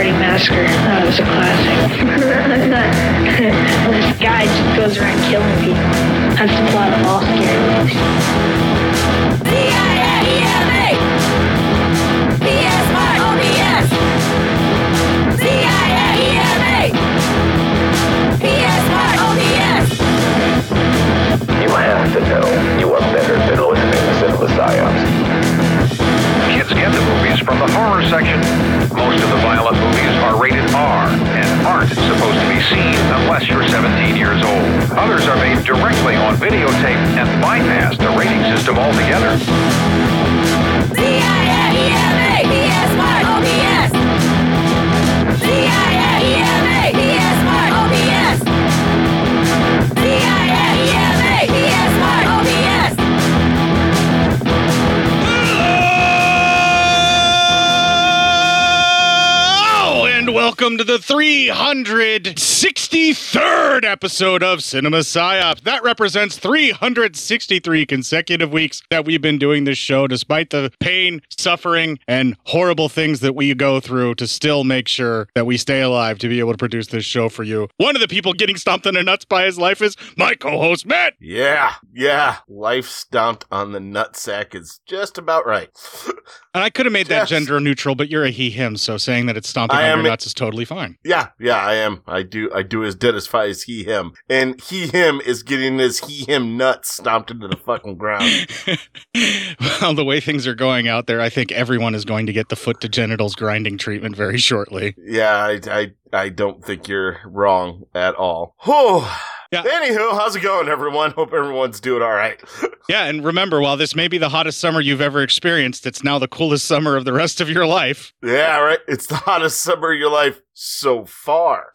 Party Massacre. That was a classic. this guy just goes around killing people. That's the plot of all scary movies. You have to know you are better than listening to Cinema Psyops. Get the movies from the horror section. Most of the violent movies are rated R and aren't supposed to be seen unless you're 17 years old. Others are made directly on videotape and bypass the rating system altogether. Welcome to the 363rd episode of Cinema Psyops. That represents 363 consecutive weeks that we've been doing this show, despite the pain, suffering, and horrible things that we go through to still make sure that we stay alive to be able to produce this show for you. One of the people getting stomped in the nuts by his life is my co-host Matt. Yeah, yeah. Life stomped on the nutsack is just about right. And I could have made that gender neutral, but you're a he him, so saying that it's stomping I on your nuts is totally fine. yeah, yeah, I am. I do I do as identify as he him. And he him is getting his he him nuts stomped into the fucking ground. well, the way things are going out there, I think everyone is going to get the foot to genitals grinding treatment very shortly. Yeah, I I I don't think you're wrong at all. Whew. Yeah. Anywho, how's it going, everyone? Hope everyone's doing all right. Yeah, and remember, while this may be the hottest summer you've ever experienced, it's now the coolest summer of the rest of your life. yeah, right. It's the hottest summer of your life so far.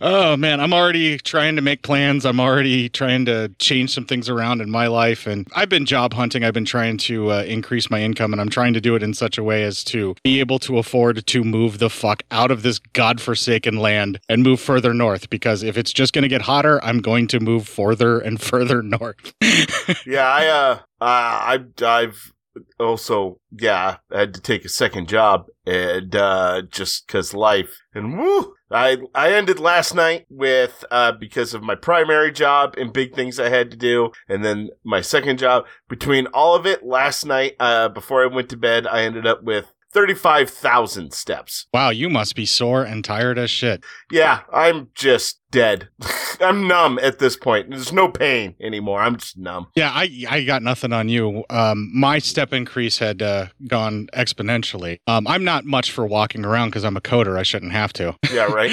oh man, I'm already trying to make plans. I'm already trying to change some things around in my life, and I've been job hunting. I've been trying to uh, increase my income, and I'm trying to do it in such a way as to be able to afford to move the fuck out of this godforsaken land and move further north. Because if it's just going to get hotter, I'm going to move further and further north. yeah, I uh, uh, I I've also yeah I had to take a second job and uh just because life and woo I I ended last night with uh because of my primary job and big things I had to do and then my second job between all of it last night uh before I went to bed I ended up with 35,000 steps. Wow, you must be sore and tired as shit. Yeah, I'm just dead. I'm numb at this point. There's no pain anymore. I'm just numb. Yeah, I I got nothing on you. Um, my step increase had uh, gone exponentially. Um, I'm not much for walking around because I'm a coder. I shouldn't have to. Yeah, right.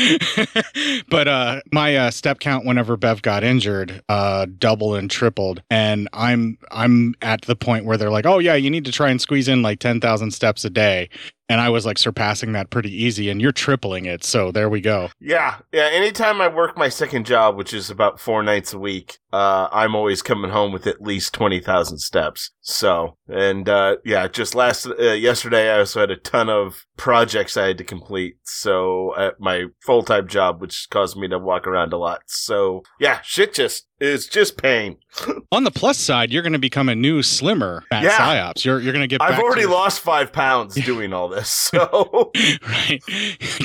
but uh, my uh, step count whenever Bev got injured uh, doubled and tripled, and I'm I'm at the point where they're like, oh yeah, you need to try and squeeze in like ten thousand steps a day. And I was like surpassing that pretty easy, and you're tripling it. So there we go. Yeah, yeah. Anytime I work my second job, which is about four nights a week, uh, I'm always coming home with at least twenty thousand steps. So, and uh, yeah, just last uh, yesterday, I also had a ton of projects I had to complete. So at my full time job, which caused me to walk around a lot. So yeah, shit just is just pain. On the plus side, you're going to become a new slimmer at Yeah. psyops. You're you're going to get. I've to already your- lost five pounds doing all this, so right.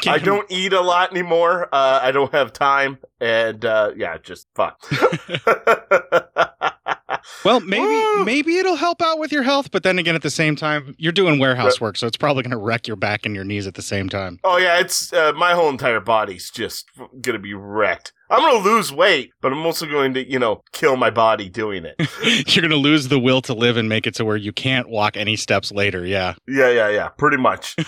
I don't eat a lot anymore. Uh, I don't have time, and uh, yeah, just fuck. Well, maybe maybe it'll help out with your health, but then again, at the same time, you're doing warehouse work, so it's probably going to wreck your back and your knees at the same time. oh yeah, it's uh, my whole entire body's just gonna be wrecked. I'm gonna lose weight, but I'm also going to, you know, kill my body doing it. You're going to lose the will to live and make it to where you can't walk any steps later. Yeah. yeah, yeah, yeah, pretty much.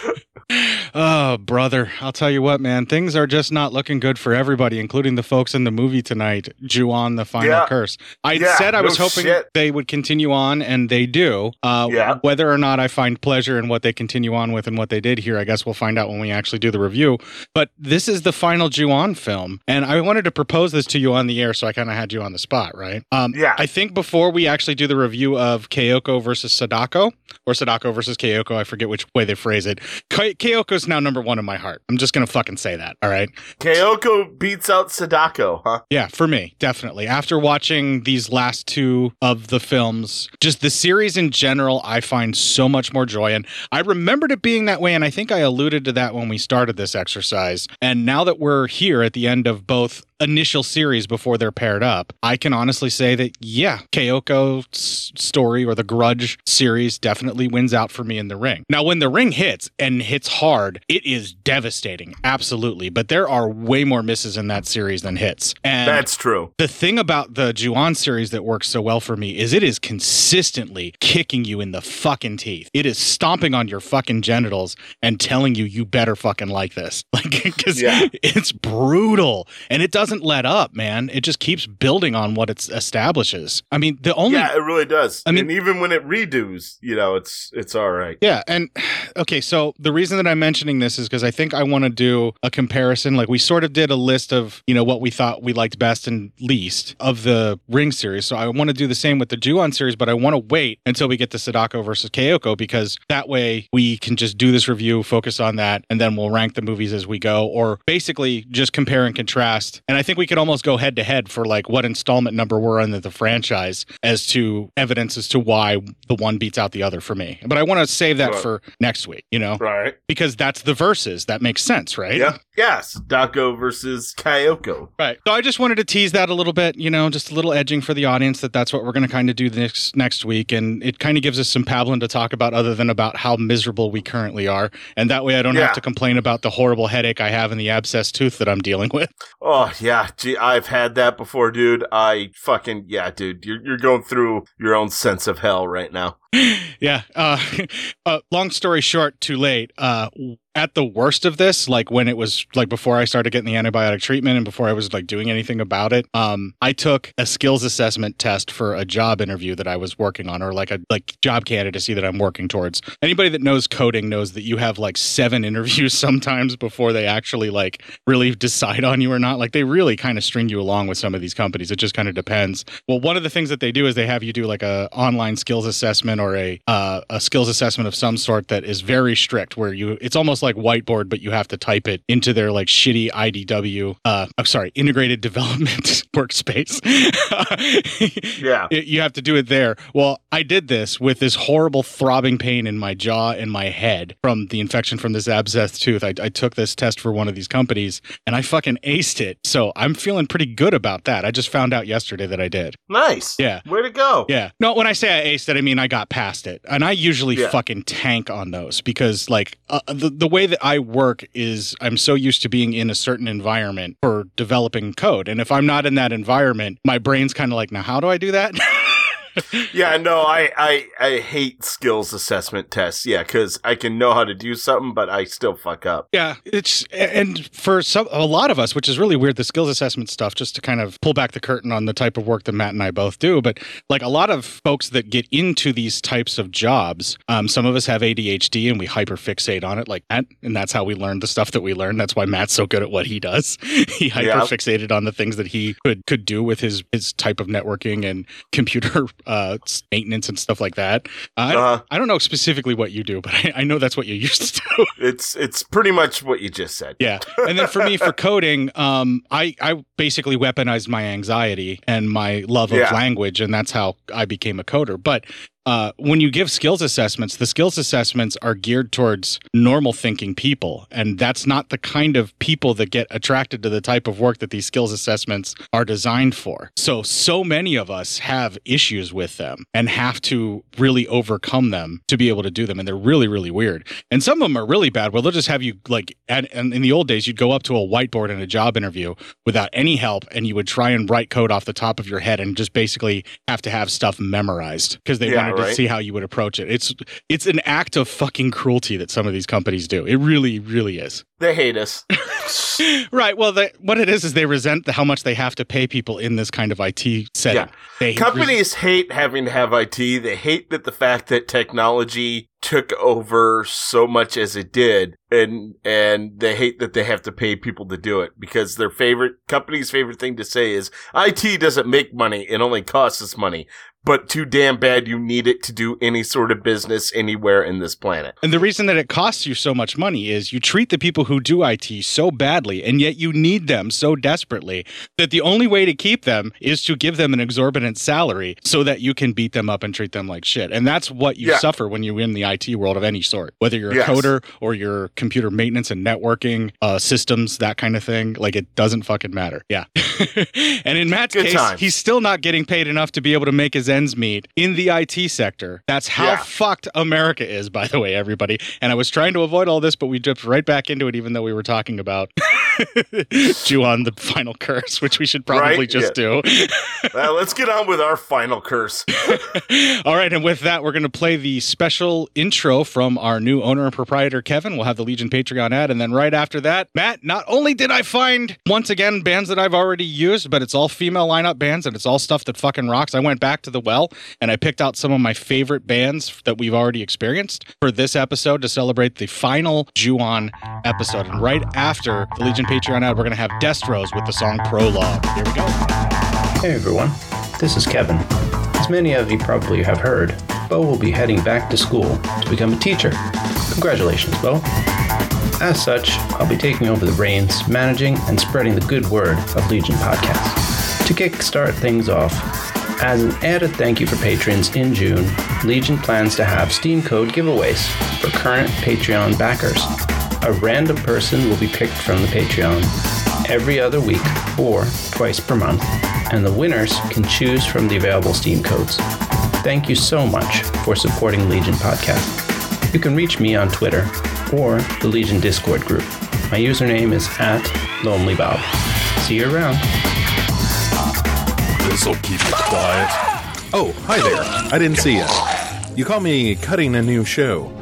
Oh, brother, I'll tell you what, man. Things are just not looking good for everybody, including the folks in the movie tonight. Ju-on the Final Yeah. Curse. I Yeah, said I no was hoping shit. they would continue on, and they do. Uh, Yeah. Whether or not I find pleasure in what they continue on with and what they did here, I guess we'll find out when we actually do the review. But this is the final Ju-on film, and I wanted to propose this to you on the air, so I kind of had you on the spot, right? Um, Yeah. I think before we actually do the review of Kyoko versus Sadako, or Sadako versus Kyoko, I forget which way they phrase it. Ky- Kyoko's now number one in my heart. I'm just gonna fucking say that. All right. Kyoko beats out Sadako, huh? Yeah, for me, definitely. After watching these last two of the films, just the series in general, I find so much more joy. And I remembered it being that way. And I think I alluded to that when we started this exercise. And now that we're here at the end of both initial series before they're paired up, I can honestly say that, yeah, Kyoko's story or the Grudge series definitely wins out for me in the ring. Now, when the ring hits and hits hard, it is devastating. Absolutely. But there are way more misses in that series than hits. And That's true. the thing about the Juon series that works so well for me is it is consistently kicking you in the fucking teeth. It is stomping on your fucking genitals and telling you you better fucking like this. Like cuz Yeah. it's brutal and it doesn't let up, man. It just keeps building on what it establishes. I mean, the only yeah, it really does. I mean- and even when it redos, you know, it's it's all right. Yeah, and okay, so the reason that I'm mentioning this is because I think I want to do a comparison. Like we sort of did a list of you know what we thought we liked best and least of the Ring series. So I want to do the same with the Ju-on series, but I want to wait until we get to Sadako versus Kyoko because that way we can just do this review, focus on that, and then we'll rank the movies as we go, or basically just compare and contrast. And I think we could almost go head to head for like what installment number we're in the franchise as to evidence as to why the one beats out the other for me. But I want to save that Right. for next week, you know, Right. because that's the verses. That makes sense, right? Yeah. Yes. Sadako versus Kyoko. Right. So I just wanted to tease that a little bit, you know, just a little edging for the audience that that's what we're going to kind of do next next week, and it kind of gives us some pablin to talk about, other than about how miserable we currently are, and that way I don't Yeah. have to complain about the horrible headache I have and the abscess tooth that I'm dealing with. Oh yeah, gee, I've had that before, dude. I fucking yeah, dude. You're you're going through your own sense of hell right now. yeah. Uh, uh, long story short, too late. Uh, at the worst of this, like when it was like before I started getting the antibiotic treatment and before I was like doing anything about it, um, I took a skills assessment test for a job interview that I was working on, or like a like job candidacy that I'm working towards. Anybody that knows coding knows that you have like seven interviews sometimes before they actually like really decide on you or not. Like they really kind of string you along with some of these companies. It just kind of depends. Well, one of the things that they do is they have you do like a online skills assessment or a uh, a skills assessment of some sort that is very strict, where you it's almost like whiteboard, but you have to type it into their like shitty IDW. Uh, I'm sorry, integrated development workspace. Yeah. You have to do it there. Well, I did this with this horrible throbbing pain in my jaw and my head from the infection from this abscess tooth. I, I took this test for one of these companies and I fucking aced it. So I'm feeling pretty good about that. I just found out yesterday that I did. Nice. Yeah. Way to go. Yeah. No, when I say I aced it, I mean I got past it. And I usually Yeah. fucking tank on those because, like, uh, the, the way that I work is I'm so used to being in a certain environment for developing code. And if I'm not in that environment, my brain's kind of like, now, how do I do that? Yeah, no, I, I, I hate skills assessment tests. Yeah, because I can know how to do something, but I still fuck up. Yeah, it's and for some a lot of us, which is really weird, the skills assessment stuff. Just to kind of pull back the curtain on the type of work that Matt and I both do, but like a lot of folks that get into these types of jobs, um, some of us have ADHD and we hyperfixate on it, like Matt, and that's how we learn the stuff that we learn. That's why Matt's so good at what he does. he Yeah. hyperfixated on the things that he could could do with his his type of networking and computer uh, maintenance and stuff like that. Uh, Uh-huh. I don't know specifically what you do, but I, I know that's what you used to do. It's, it's pretty much what you just said. Yeah. And then for me, for coding, um, I, I basically weaponized my anxiety and my love of Yeah. language, and that's how I became a coder. But uh, when you give skills assessments, the skills assessments are geared towards normal thinking people. And that's not the kind of people that get attracted to the type of work that these skills assessments are designed for. So, so many of us have issues with them and have to really overcome them to be able to do them. And they're really, really weird. And some of them are really bad where they'll just have you like, and, and in the old days, you'd go up to a whiteboard in a job interview without any help and you would try and write code off the top of your head and just basically have to have stuff memorized because they Yeah, wanted to right. see how you would approach it. It's it's an act of fucking cruelty that some of these companies do. It really, really is. They hate us. Right. Well, they, what it is is they resent the, how much they have to pay people in this kind of IT setting. Yeah. They Companies hate having to have IT. They hate that the fact that technology took over so much as it did, and and they hate that they have to pay people to do it because their favorite company's favorite thing to say is IT doesn't make money; it only costs us money. But too damn bad you need it to do any sort of business anywhere in this planet. And the reason that it costs you so much money is you treat the people who do IT so badly, and yet you need them so desperately that the only way to keep them is to give them an exorbitant salary so that you can beat them up and treat them like shit. And that's what you Yeah. suffer when you're in the IT world of any sort, whether you're a Yes. coder or you're computer maintenance and networking, uh, systems, that kind of thing. Like it doesn't fucking matter. Yeah. and in Matt's Good case, times. he's still not getting paid enough to be able to make his ends meet in the IT sector. That's how Yeah. fucked America is, by the way, everybody. And I was trying to avoid all this, but we dipped right back into it, even though we were talking about Ju-on the final curse, which we should probably Right? just do. well, let's get on with our final curse. all right. And with that, we're going to play the special intro from our new owner and proprietor, Kevin. We'll have the Legion Patreon ad. And then right after that, Matt, not only did I find, once again, bands that I've already used, but it's all female lineup bands and it's all stuff that fucking rocks. I went back to the well and I picked out some of my favorite bands that we've already experienced for this episode to celebrate the final Ju-On episode. And right after the Legion Patreon ad, we're going to have Destros with the song Prologue. Here we go. Hey everyone, this is Kevin. As many of you probably have heard, Bo will be heading back to school to become a teacher. Congratulations, Bo. As such, I'll be taking over the reins, managing and spreading the good word of Legion Podcast. To kickstart things off, as an added thank you for patrons in June, Legion plans to have Steam Code giveaways for current Patreon backers. A random person will be picked from the Patreon every other week or twice per month, and the winners can choose from the available Steam codes. Thank you so much for supporting Legion Podcast. You can reach me on Twitter or the Legion Discord group. My username is at LonelyBob. See you around. This'll keep it quiet. Oh, hi there. I didn't see you. You call me cutting a new show.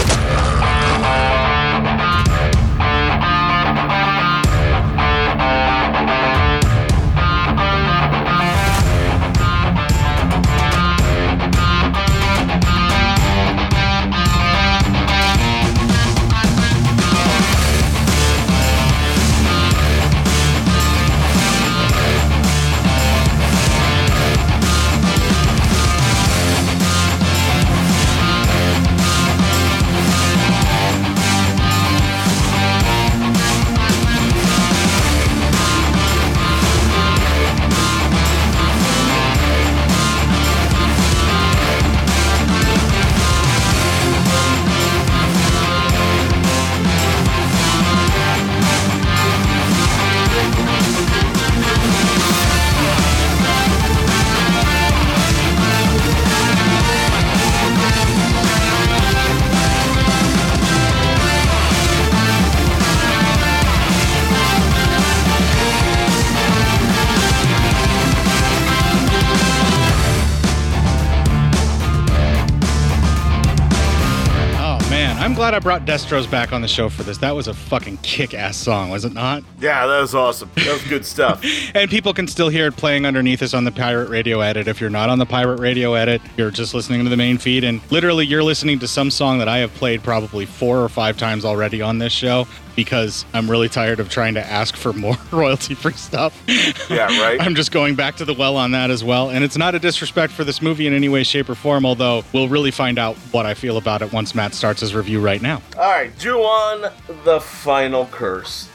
Glad I brought Destros back on the show for this. That was a fucking kick-ass song, was it not? Yeah, that was awesome. That was good stuff. And people can still hear it playing underneath us on the Pirate Radio edit. If you're not on the Pirate Radio edit, you're just listening to the main feed, and literally you're listening to some song that I have played probably four or five times already on this show because I'm really tired of trying to ask for more royalty-free stuff. Yeah, right. I'm just going back to the well on that as well. And it's not a disrespect for this movie in any way, shape, or form, although we'll really find out what I feel about it once Matt starts his review right now. All right, Ju-on, the final curse.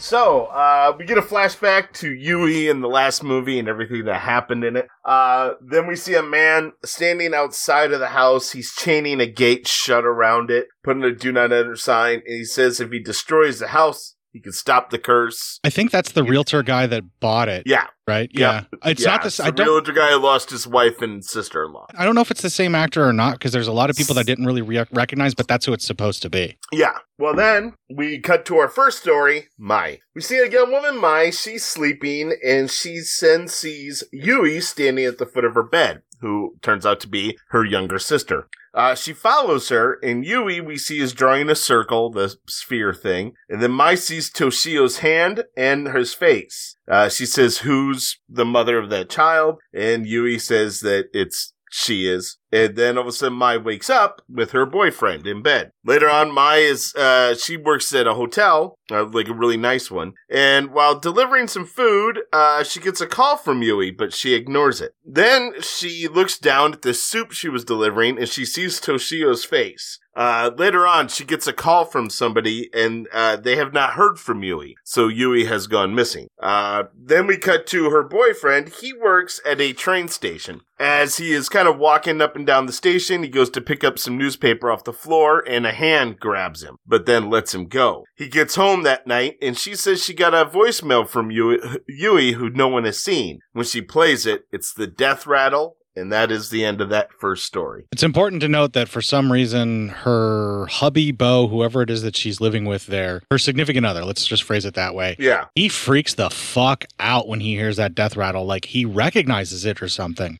So, uh, we get a flashback to Yui in the last movie and everything that happened in it. Uh, then we see a man standing outside of the house. He's chaining a gate shut around it, putting a do not enter sign, and he says if he destroys the house, he can stop the curse. I think that's the realtor guy that bought it. Yeah. Right? Yeah. It's yeah, not this. it's I the don't. realtor guy who lost his wife and sister-in-law. I don't know if it's the same actor or not because there's a lot of people that didn't really re- recognize, but that's who it's supposed to be. Yeah. Well, then we cut to our first story, Mai. We see a young woman, Mai. She's sleeping, and she then sees Yui standing at the foot of her bed, who turns out to be her younger sister. Uh, she follows her, and Yui we see is drawing a circle, the sphere thing, and then Mai sees Toshio's hand and his face. Uh, she says, "Who's the mother of that child?" And Yui says that it's she is. And then all of a sudden, Mai wakes up with her boyfriend in bed. Later on, Mai is, uh, she works at a hotel, uh, like a really nice one. And while delivering some food, uh, she gets a call from Yui, but she ignores it. Then she looks down at the soup she was delivering and she sees Toshio's face. Uh, later on, she gets a call from somebody and, uh, they have not heard from Yui. So Yui has gone missing. Uh, then we cut to her boyfriend. He works at a train station. As he is kind of walking up and down the station, he goes to pick up some newspaper off the floor and a hand grabs him, but then lets him go. He gets home that night and she says she got a voicemail from Yui, Yui who no one has seen. When she plays it, it's the death rattle And that is the end of that first story. It's important to note that for some reason, her hubby, Bo, whoever it is that she's living with there, her significant other, let's just phrase it that way. Yeah. He freaks the fuck out when he hears that death rattle. Like he recognizes it or something.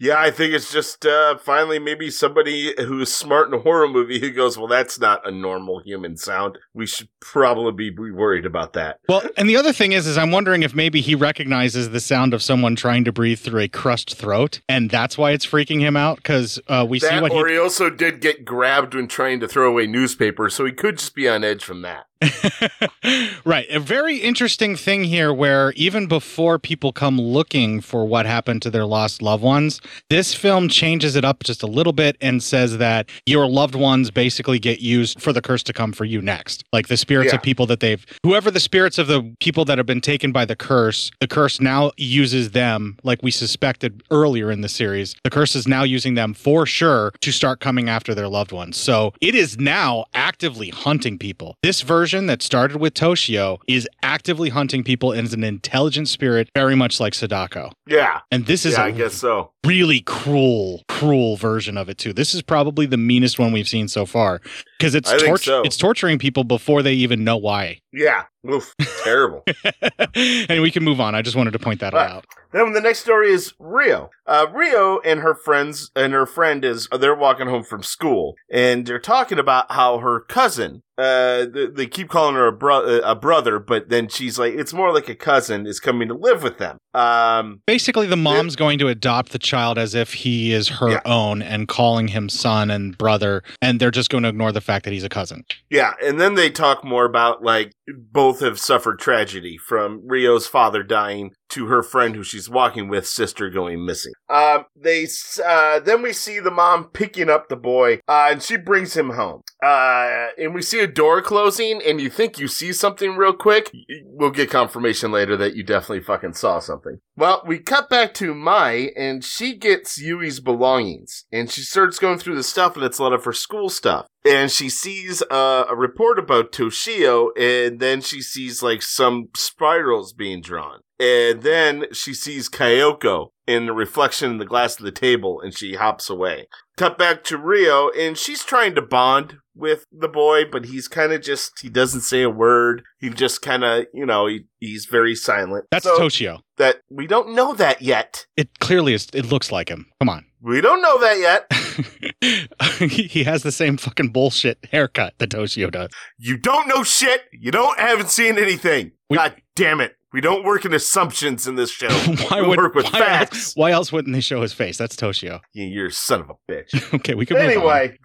Yeah, I think it's just uh, finally maybe somebody who's smart in a horror movie who goes, well, that's not a normal human sound. We should probably be worried about that. Well, and the other thing is, is I'm wondering if maybe he recognizes the sound of someone trying to breathe through a crushed throat, and that's why it's freaking him out. Because uh, we see that, what he or he also did get grabbed when trying to throw away newspaper, so he could just be on edge from that. right. A very interesting thing here where even before people come looking for what happened to their lost loved ones, this film changes it up just a little bit and says that your loved ones basically get used for the curse to come for you next. Like the spirits Yeah. of people that they've, whoever the spirits of the people that have been taken by the curse, the curse now uses them, like we suspected earlier in the series. The curse is now using them for sure to start coming after their loved ones. So it is now actively hunting people. This version that started with Toshio is actively hunting people and is an intelligent spirit, very much like Sadako. Yeah. And this is yeah, a I guess so. really cruel, cruel version of it too. This is probably the meanest one we've seen so far because it's torture. so. It's torturing people before they even know why. Yeah. Oof. Terrible. and we can move on. I just wanted to point that Right. out. Then the next story is Rio. Uh, Rio and her friends and her friend is they're walking home from school and they're talking about how her cousin. Uh, they, they keep calling her a, bro- a brother, but then she's like, it's more like a cousin is coming to live with them. Um, Basically, the mom's going to adopt the child as if he is her own and calling him son and brother, and they're just going to ignore the fact that he's a cousin. Yeah, and then they talk more about like both have suffered tragedy from Rio's father dying to her friend who she's walking with, sister going missing. Um, they uh, then we see the mom picking up the boy, uh, and she brings him home. Uh, and we see a door closing, and you think you see something real quick. We'll get confirmation later that you definitely fucking saw something. Well, we cut back to Mai, and she gets Yui's belongings, and she starts going through the stuff, and it's a lot of her school stuff. And she sees uh, a report about Toshio, and then she sees like some spirals being drawn. And then she sees Kyoko in the reflection in the glass of the table, and she hops away. Cut back to Rio, and she's trying to bond with the boy, but he's kind of just, he doesn't say a word. He just kind of, you know, he, he's very silent. That's So Toshio. That we don't know that yet. It clearly is. It looks like him. Come on. We don't know that yet. he he has the same fucking bullshit haircut that Toshio does. You don't know shit. You don't haven't seen anything. God damn it. We don't work in assumptions in this show. Why we would work with why facts. Else, why else wouldn't they show his face? That's Toshio. You- You're a son of a bitch. Okay, we can move on. anyway,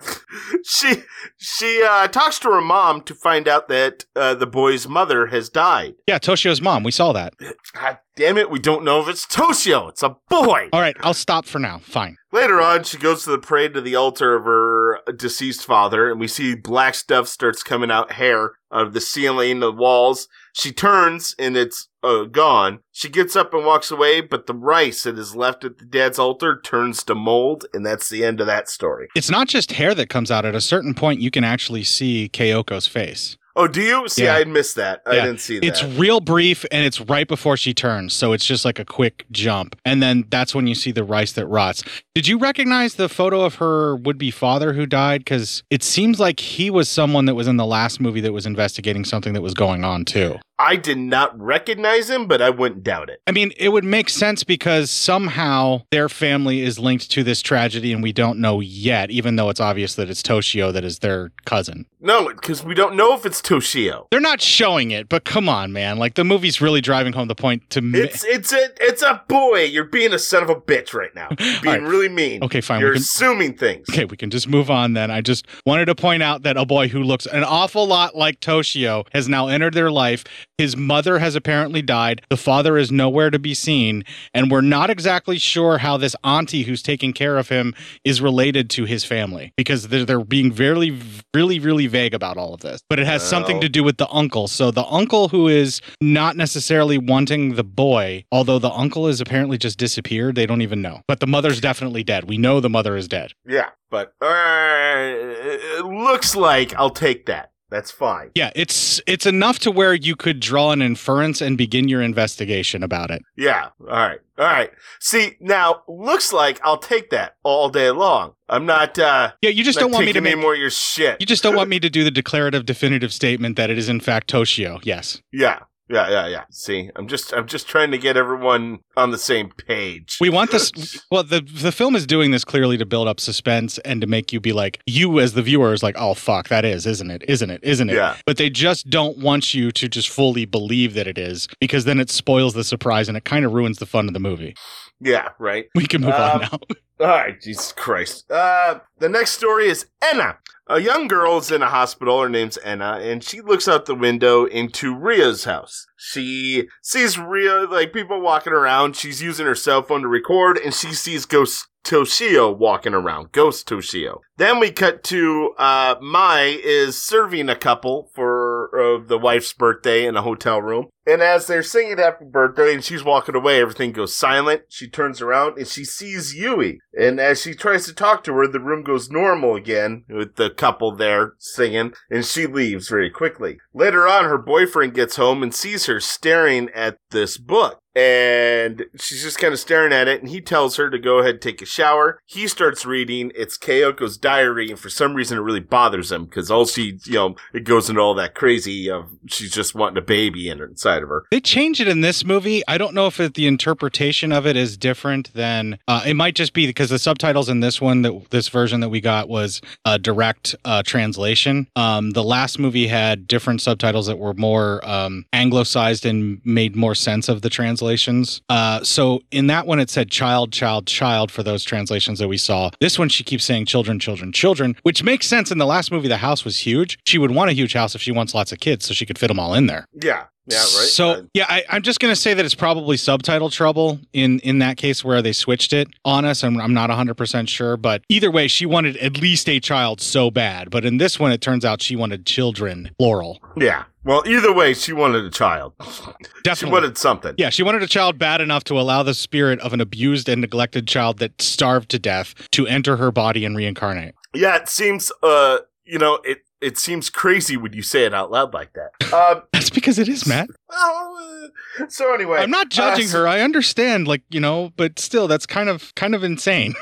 she she uh, talks to her mom to find out that uh, the boy's mother has died. Yeah, Toshio's mom. We saw that. God damn it, we don't know if it's Toshio. It's a boy. All right, I'll stop for now. Fine. Later on, she goes to the parade to the altar of her deceased father, and we see black stuff starts coming out hair out of the ceiling, the walls. She turns, and it's uh, gone. She gets up and walks away, but the rice that is left at the dad's altar turns to mold, and that's the end of that story. It's not just hair that comes out. At a certain point, you can actually see Keioko's face. Oh, do you? See, Yeah. I missed that. I Yeah. didn't see that. It's real brief and it's right before she turns. So it's just like a quick jump. And then that's when you see the rice that rots. Did you recognize the photo of her would be father who died? Because it seems like he was someone that was in the last movie that was investigating something that was going on too. I did not recognize him, but I wouldn't doubt it. I mean, it would make sense because somehow their family is linked to this tragedy and we don't know yet, even though it's obvious that it's Toshio that is their cousin. No, because we don't know if it's Toshio. They're not showing it, but come on, man. Like the movie's really driving home the point to me. It's it's a it's a boy. You're being a son of a bitch right now. You're being right. really mean. Okay, fine, You're can- assuming things. Okay, we can just move on then. I just wanted to point out that a boy who looks an awful lot like Toshio has now entered their life. His mother has apparently died. The father is nowhere to be seen. And we're not exactly sure how this auntie who's taking care of him is related to his family because they're, they're being very, really, really vague about all of this. But it has something to do with the uncle. So the uncle who is not necessarily wanting the boy, although the uncle is apparently just disappeared, they don't even know. But the mother's definitely dead. We know the mother is dead. Yeah, but uh, it looks like I'll take that. That's fine. Yeah, it's it's enough to where you could draw an inference and begin your investigation about it. Yeah. All right. All right. See, now looks like I'll take that all day long. I'm not. uh Yeah, you just don't want me to make more of your shit. You just don't want me to do the declarative definitive statement that it is in fact Toshio. Yes. Yeah. Yeah. Yeah. Yeah. See, I'm just. I'm just trying to get everyone on the same page. We want this well the the film is doing this clearly to build up suspense and to make you be like you as the viewer is like oh fuck that is isn't it isn't it isn't it Yeah. but they just don't want you to just fully believe that it is because then it spoils the surprise and it kind of ruins the fun of the movie. Yeah. Right. We can move on Um, now. All right, Jesus Christ. Uh, the next story is Enna. A young girl is in a hospital. Her name's Enna, and she looks out the window into Rio's house. She sees Ria, like people walking around. She's using her cell phone to record, and she sees Ghost Toshio walking around. Ghost Toshio. Then we cut to uh, Mai is serving a couple for uh, the wife's birthday in a hotel room. And as they're singing happy birthday and she's walking away, everything goes silent. She turns around and she sees Yui. And as she tries to talk to her, the room goes normal again with the couple there singing and she leaves very quickly. Later on, her boyfriend gets home and sees her staring at this book. And she's just kind of staring at it, and he tells her to go ahead and take a shower. He starts reading. It's Kayoko's diary, and for some reason, it really bothers him because all she, you know, it goes into all that crazy of she's just wanting a baby in inside of her. They change it in this movie. I don't know if it, the interpretation of it is different than uh, it might just be because the subtitles in this one that this version that we got was a direct uh, translation. Um, the last movie had different subtitles that were more um, anglicized and made more sense of the translations. Uh, so in that one, it said child, child, child for those translations that we saw. This one, she keeps saying children, children, children, which makes sense. In the last movie, the house was huge. She would want a huge house if she wants lots of kids, so she could fit them all in there. Yeah, yeah, right. So Uh, yeah, I, I'm just gonna say that it's probably subtitle trouble in in that case where they switched it on us. I'm, I'm not 100 percent sure, but either way, she wanted at least a child so bad. But in this one, it turns out she wanted children, plural. yeah. Well, either way, she wanted a child. Definitely. She wanted something. Yeah, she wanted a child bad enough to allow the spirit of an abused and neglected child that starved to death to enter her body and reincarnate. Yeah, it seems. Uh, you know, it it seems crazy when you say it out loud like that. Um, That's because it is, Matt. oh, uh, so anyway, I'm not judging uh, so- her. I understand, like you know, but still, that's kind of kind of insane.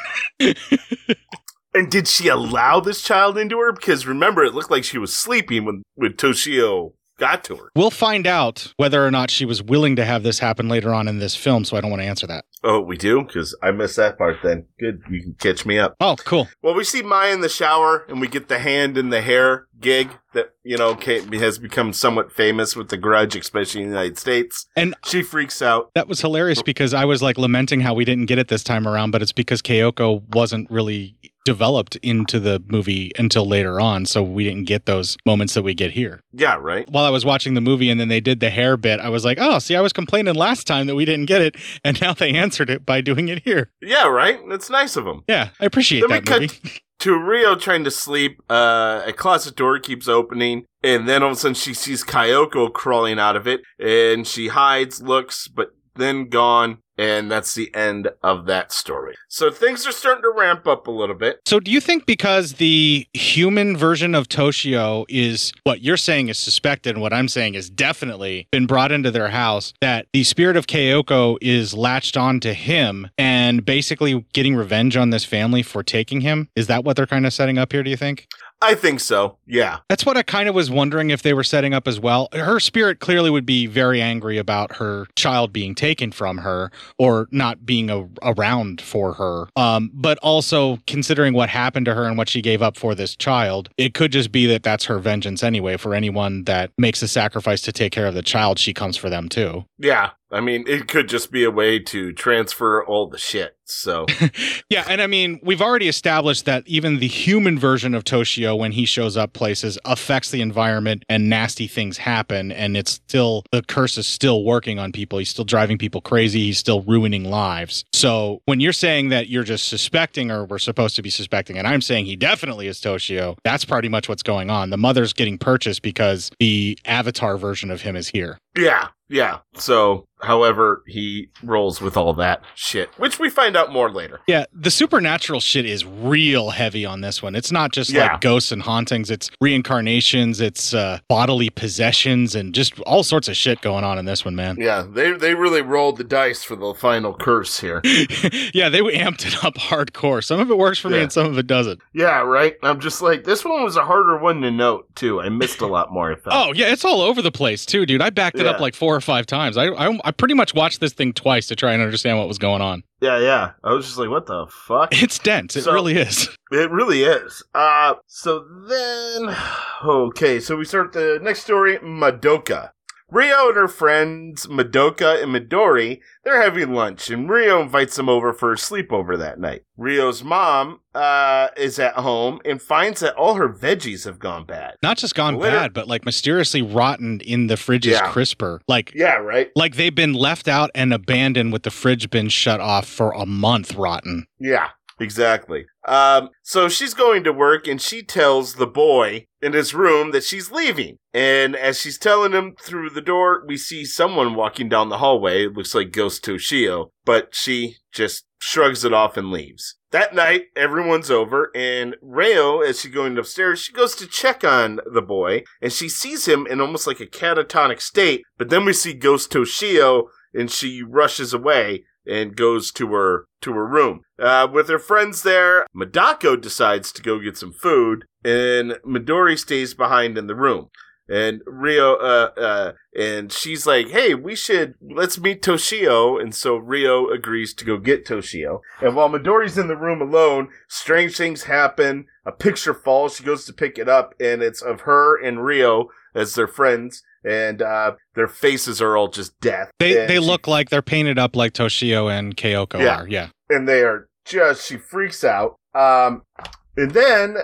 And did she allow this child into her? Because remember, it looked like she was sleeping when when Toshio got to her. We'll find out whether or not she was willing to have this happen later on in this film, so I don't want to answer that. Oh, we do? Because I missed that part then. Good. You can catch me up. Oh, cool. Well, we see Maya in the shower and we get the hand in the hair gig that, you know, Kate has become somewhat famous with the grudge, especially in the United States. And she freaks out. That was hilarious because I was like lamenting how we didn't get it this time around, but it's because Kyoko wasn't really developed into the movie until later on, so we didn't get those moments that we get here. Yeah, right. While I was watching the movie and then they did the hair bit, I was like, "Oh, see, I was complaining last time that we didn't get it, and now they answered it by doing it here." Yeah, right. That's nice of them. Yeah, I appreciate Then that movie. to Rio trying to sleep. Uh, a closet door keeps opening, and then all of a sudden she sees Kyoko crawling out of it, and she hides, looks, but then gone, and that's the end of that story. So things are starting to ramp up a little bit. So, do you think because the human version of Toshio is what you're saying is suspected, and what I'm saying is definitely been brought into their house, that the spirit of Kyoko is latched on to him and basically getting revenge on this family for taking him? Is that what they're kind of setting up here, do you think? I think so. Yeah. That's what I kind of was wondering if they were setting up as well. Her spirit clearly would be very angry about her child being taken from her or not being a, around for her. Um, but also considering what happened to her and what she gave up for this child, it could just be that that's her vengeance anyway. For anyone that makes a sacrifice to take care of the child, she comes for them too. Yeah. I mean, it could just be a way to transfer all the shit. So, Yeah, and I mean, we've already established that even the human version of Toshio, when he shows up places, affects the environment and nasty things happen. And it's still, the curse is still working on people. He's still driving people crazy. He's still ruining lives. So when you're saying that you're just suspecting, or we're supposed to be suspecting, and I'm saying he definitely is Toshio, that's pretty much what's going on. The mother's getting purchased because the avatar version of him is here. yeah. Yeah. So, however, he rolls with all that shit, which we find out more later. Yeah, the supernatural shit is real heavy on this one. It's not just Yeah. like ghosts and hauntings, it's reincarnations, it's uh, bodily possessions, and just all sorts of shit going on in this one, man. Yeah, they they really rolled the dice for the final curse here. yeah, they amped it up hardcore. Some of it works for me and some of it doesn't. yeah, right. I'm just like this one was a harder one to note too. I missed a lot more. I felt. Oh, yeah, it's all over the place, too, dude. I backed it up like four or five times. I, I, I pretty much watched this thing twice to try and understand what was going on. Yeah, yeah. I was just like, what the fuck? It's dense. It So- really is. It really is. Uh so then okay, so we start the next story, Madoka. Rio and her friends Madoka and Midori, they're having lunch, and Rio invites them over for a sleepover that night. Rio's mom uh, is at home and finds that all her veggies have gone bad. Not just gone bad, but like mysteriously rotten in the fridge's Yeah. crisper. Like, Yeah, right. like they've been left out and abandoned with the fridge been shut off for a month rotten. Yeah, exactly. Um, so she's going to work and she tells the boy in his room that she's leaving. And as she's telling him through the door, we see someone walking down the hallway. It looks like Ghost Toshio, but she just shrugs it off and leaves. That night, everyone's over, and Reo, as she's going upstairs, she goes to check on the boy, and she sees him in almost like a catatonic state. But then we see Ghost Toshio, and she rushes away and goes to her to her room. Uh, with her friends there, Madoka decides to go get some food, and Midori stays behind in the room. And Rio, uh, uh, and she's like, "Hey, we should let's meet Toshio." And so Rio agrees to go get Toshio. And while Midori's in the room alone, strange things happen. A picture falls. She goes to pick it up, and it's of her and Rio as their friends, and uh, their faces are all just death. They And they she look like they're painted up like Toshio and Kyoko Yeah. are. Yeah. and they are just she freaks out. Um, and then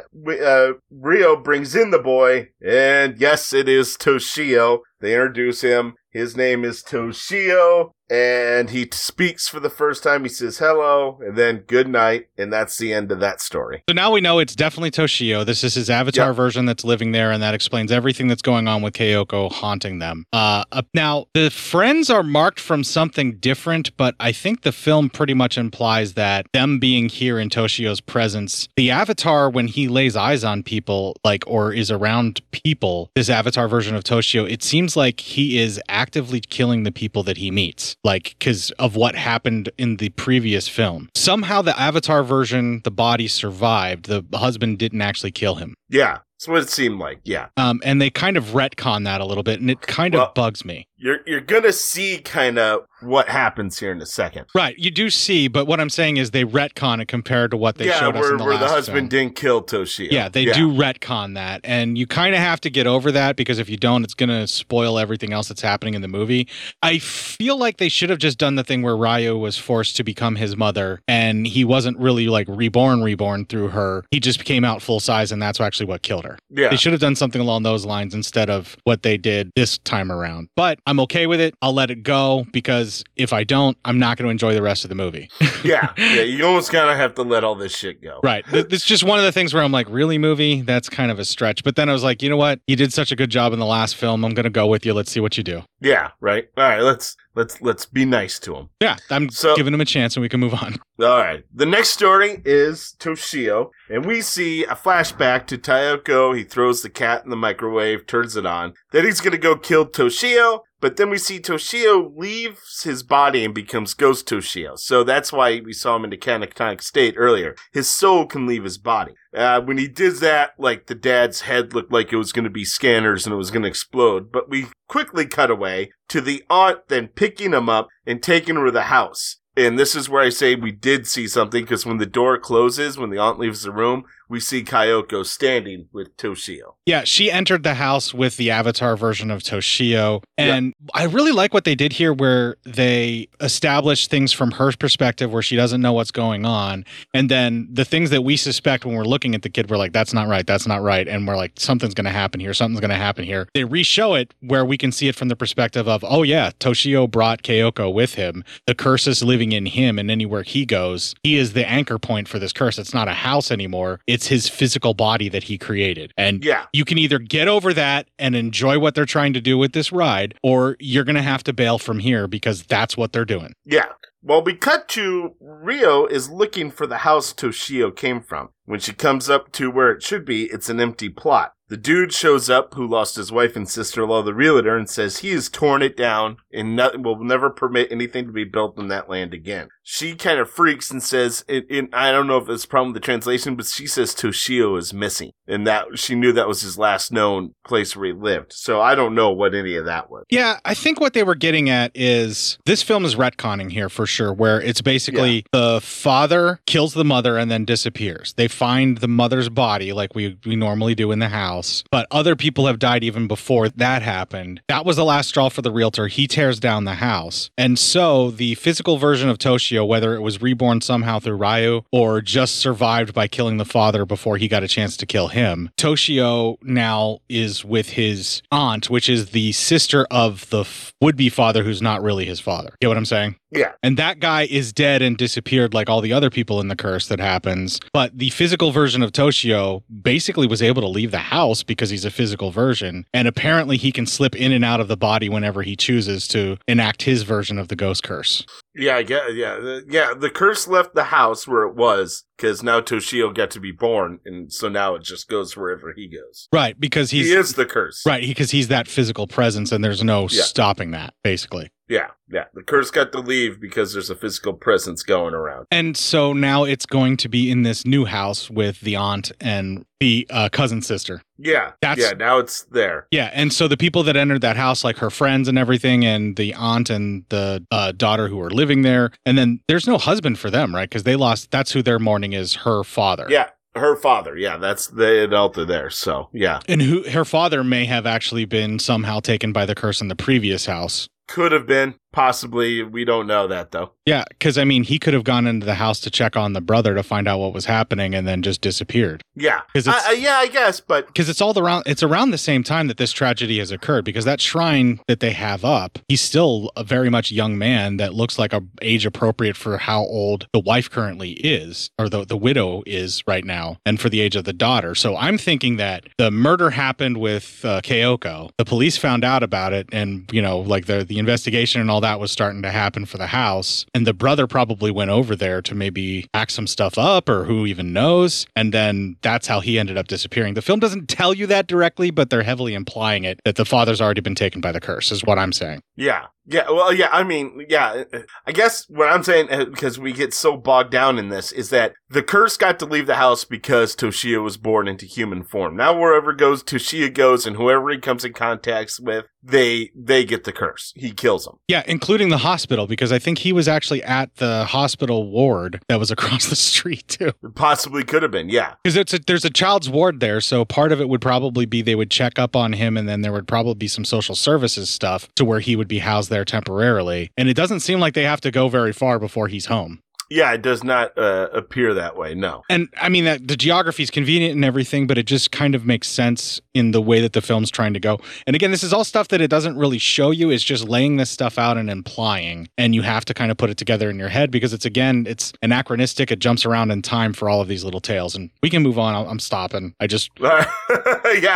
uh, Rio brings in the boy, and yes, it is Toshio. They introduce him. His name is Toshio, and he speaks for the first time. He says hello, and then good night, and that's the end of that story. So now we know it's definitely Toshio. This is his avatar Yep. version that's living there, and that explains everything that's going on with Kyoko haunting them. Uh, uh, now the friends are marked from something different, but I think the film pretty much implies that them being here in Toshio's presence, the avatar when he lays eyes on people, like or is around people, this avatar version of Toshio, it seems like he is actively killing the people that he meets, like because of what happened in the previous film. Somehow the avatar version, the body survived. The husband didn't actually kill him. Yeah, that's what it seemed like. Yeah, Um, and they kind of retcon that a little bit, and it kind Well- of bugs me. you're you're gonna see kind of what happens here in a second. Right, you do see, but what I'm saying is they retcon it compared to what they yeah, showed us where, in the where last the husband film. didn't kill Toshio. Yeah, they do retcon that, and you kind of have to get over that because if you don't, it's going to spoil everything else that's happening in the movie. I feel like they should have just done the thing where Ryo was forced to become his mother, and he wasn't really like reborn, reborn through her. He just came out full size, and that's actually what killed her. Yeah. They should have done something along those lines instead of what they did this time around. But I'm okay with it. I'll let it go because if I don't, I'm not going to enjoy the rest of the movie. yeah, yeah. You almost kind of have to let all this shit go. Right. It's just one of the things where I'm like, really, movie? That's kind of a stretch. But then I was like, you know what? You did such a good job in the last film. I'm going to go with you. Let's see what you do. Yeah, right. All right, let's let's let's be nice to him. Yeah, I'm So- giving him a chance and we can move on. All right. The next story is Toshio, and we see a flashback to Takeo. He throws the cat in the microwave, turns it on. Then he's gonna go kill Toshio, but then we see Toshio leaves his body and becomes Ghost Toshio. So that's why we saw him in the catatonic state earlier. His soul can leave his body. Uh, when he did that, like the dad's head looked like it was gonna be scanners and it was gonna explode. But we quickly cut away to the aunt then picking him up and taking him to the house. And this is where I say we did see something because when the door closes, when the aunt leaves the room, we see Kyoko standing with Toshio. Yeah, she entered the house with the avatar version of Toshio. And I really like what they did here where they established things from her perspective where she doesn't know what's going on. And then the things that we suspect when we're looking at the kid, we're like, that's not right, that's not right. And we're like, something's going to happen here, something's going to happen here. They re-show it where we can see it from the perspective of, oh yeah, Toshio brought Kyoko with him. The curse is living in him and anywhere he goes, he is the anchor point for this curse. It's not a house anymore. It's it's his physical body that he created. And Yeah. you can either get over that and enjoy what they're trying to do with this ride, or you're going to have to bail from here because that's what they're doing. Yeah. Well, we cut to Rio is looking for the house Toshio came from. When she comes up to where it should be, it's an empty plot. The dude shows up who lost his wife and sister-in-law, the realtor, and says he has torn it down and not, will never permit anything to be built on that land again. She kind of freaks and says, it, it, I don't know if it's a problem with the translation, but she says Toshio is missing and that she knew that was his last known place where he lived. So I don't know what any of that was. Yeah, I think what they were getting at is this film is retconning here for sure, where it's basically the father kills the mother and then disappears. They find the mother's body like we, we normally do in the house, but other people have died even before that happened. That was the last straw for the realtor. He tears down the house. And so the physical version of Toshio, whether it was reborn somehow through Ryu or just survived by killing the father before he got a chance to kill him, Toshio now is with his aunt, which is the sister of the f- would-be father who's not really his father. Get what I'm saying? Yeah. And that guy is dead and disappeared like all the other people in the curse that happens. But the physical version of Toshio basically was able to leave the house because he's a physical version. And apparently he can slip in and out of the body whenever he chooses to enact his version of the ghost curse. Yeah, I get, yeah, the, yeah. The curse left the house where it was because now Toshio got to be born, and so now it just goes wherever he goes. Right, because he's he is the curse. Right, because he's that physical presence and there's no Yeah. stopping that, basically. Yeah, yeah. The curse got to leave because there's a physical presence going around. And so now it's going to be in this new house with the aunt and the uh, cousin sister. Yeah, That's- yeah. Now it's there. Yeah, and so the people that entered that house, like her friends and everything, and the aunt and the uh, daughter who were living there, and then there's no husband for them, right? Because they lost. That's who their mourning is. Her father. Yeah, her father. Yeah, that's the adult there. So yeah, And who her father may have actually been somehow taken by the curse in the previous house. Could have been possibly. We don't know that though. Yeah, because I mean, he could have gone into the house to check on the brother to find out what was happening, and then just disappeared. Yeah, 'Cause it's- I- I- yeah, I guess, but because it's all around it's around the same time that this tragedy has occurred because that shrine that they have up he's still a very much young man that looks like a age appropriate for how old the wife currently is or the, the widow is right now and for the age of the daughter so i'm thinking that the murder happened with uh, the police found out about it and you know like the the investigation and all that was starting to happen for the house. And the brother probably went over there to maybe act some stuff up or who even knows. And then that's how he ended up disappearing. The film doesn't tell you that directly but they're heavily implying it that the father's already been taken by the curse is what i'm saying. Yeah. Yeah. Well, yeah. I mean, yeah. I guess what I'm saying, uh, because we get so bogged down in this, is that the curse got to leave the house because Toshio was born into human form. Now, wherever goes Toshio goes, and whoever he comes in contact with, they they get the curse. He kills them. yeah including the hospital because i think he was actually at the hospital ward that was across the street too Possibly could have been. Yeah. because it's a, there's a child's ward there so part of it would probably be they would check up on him and then there would probably be some social services stuff to where he would be housed there temporarily and it doesn't seem like they have to go very far before he's home Yeah. It does not uh, appear that way. No. and I mean that the geography is convenient and everything, but it just kind of makes sense in the way that the film's trying to go. And again, this is all stuff that it doesn't really show you. It's just laying this stuff out and implying, and you have to kind of put it together in your head because it's again, it's anachronistic. It jumps around in time for all of these little tales, and we can move on. I'll- I'm stopping. I just yeah.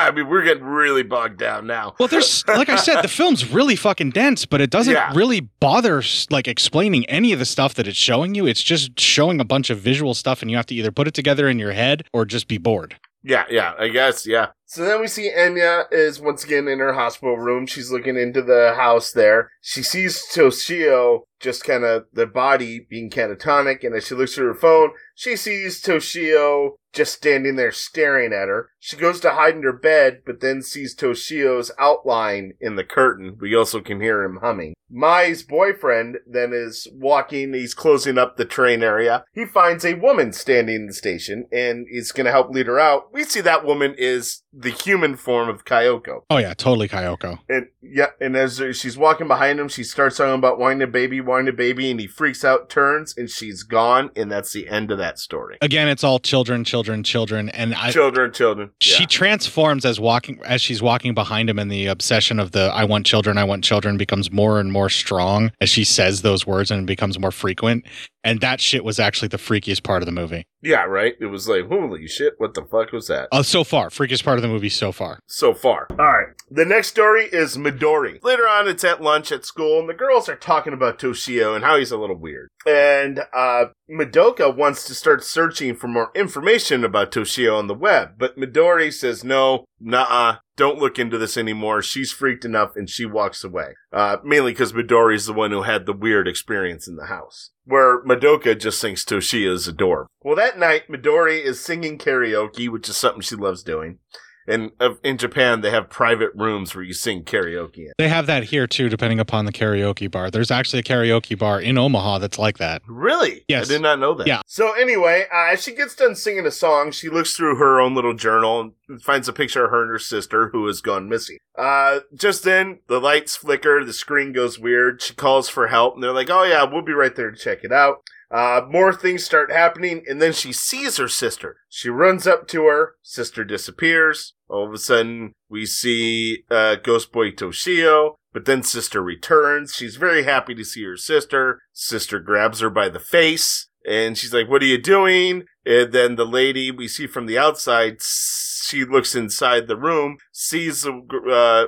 I mean, we're getting really bogged down now. well, there's like I said, the film's really fucking dense, but it doesn't Yeah. really bother like explaining any of the stuff that it's showing you. It's just showing a bunch of visual stuff, and you have to either put it together in your head or just be bored. Yeah, yeah, I guess, yeah. So then we see Enya is once again in her hospital room. She's looking into the house there. She sees Toshio just kind of the body being catatonic, and as she looks at her phone, she sees Toshio just standing there staring at her. She goes to hide in her bed, but then sees Toshio's outline in the curtain. We also can hear him humming. Mai's boyfriend then is walking, he's closing up the train area. He finds a woman standing in the station and is going to help lead her out. We see that woman is the human form of Kyoko. Oh yeah, totally Kyoko. And yeah, and as she's walking behind him, she starts talking about wanting a baby, wanting a baby, and he freaks out, turns, and she's gone, and that's the end of that story. Again, it's all children, children, children, and I, children, children. she transforms as walking as she's walking behind him, and the obsession of the "I want children, I want children" becomes more and more strong as she says those words and becomes more frequent. And that shit was actually the freakiest part of the movie. Yeah, right. It was like, holy shit, what the fuck was that? Uh, so far, freakiest part of the movie so far. so far. All right. The next story is Midori. Later on, it's at lunch at school, and the girls are talking about Toshio and how he's a little weird. And uh, Madoka wants to start searching for more information about Toshio on the web, but Midori says, no, nah, don't look into this anymore. She's freaked enough, and she walks away. Uh, mainly because Midori's the one who had the weird experience in the house. Where Madoka just thinks Toshio is adorable. Well, that night, Midori is singing karaoke, which is something she loves doing. And uh, in Japan, they have private rooms where you sing karaoke in. They have that here too, depending upon the karaoke bar. There's actually a karaoke bar in Omaha that's like that. Really? Yes. I did not know that. Yeah. So anyway, uh, as she gets done singing a song, she looks through her own little journal and finds a picture of her and her sister who has gone missing. Uh, just then, the lights flicker, the screen goes weird. She calls for help, and they're like, "Oh yeah, we'll be right there to check it out." Uh, more things start happening, and then she sees her sister. She runs up to her. Sister disappears. All of a sudden, we see uh, Ghost Boy Toshio. But then sister returns. She's very happy to see her sister. Sister grabs her by the face. And she's like, what are you doing? And then the lady we see from the outside, she looks inside the room, sees uh,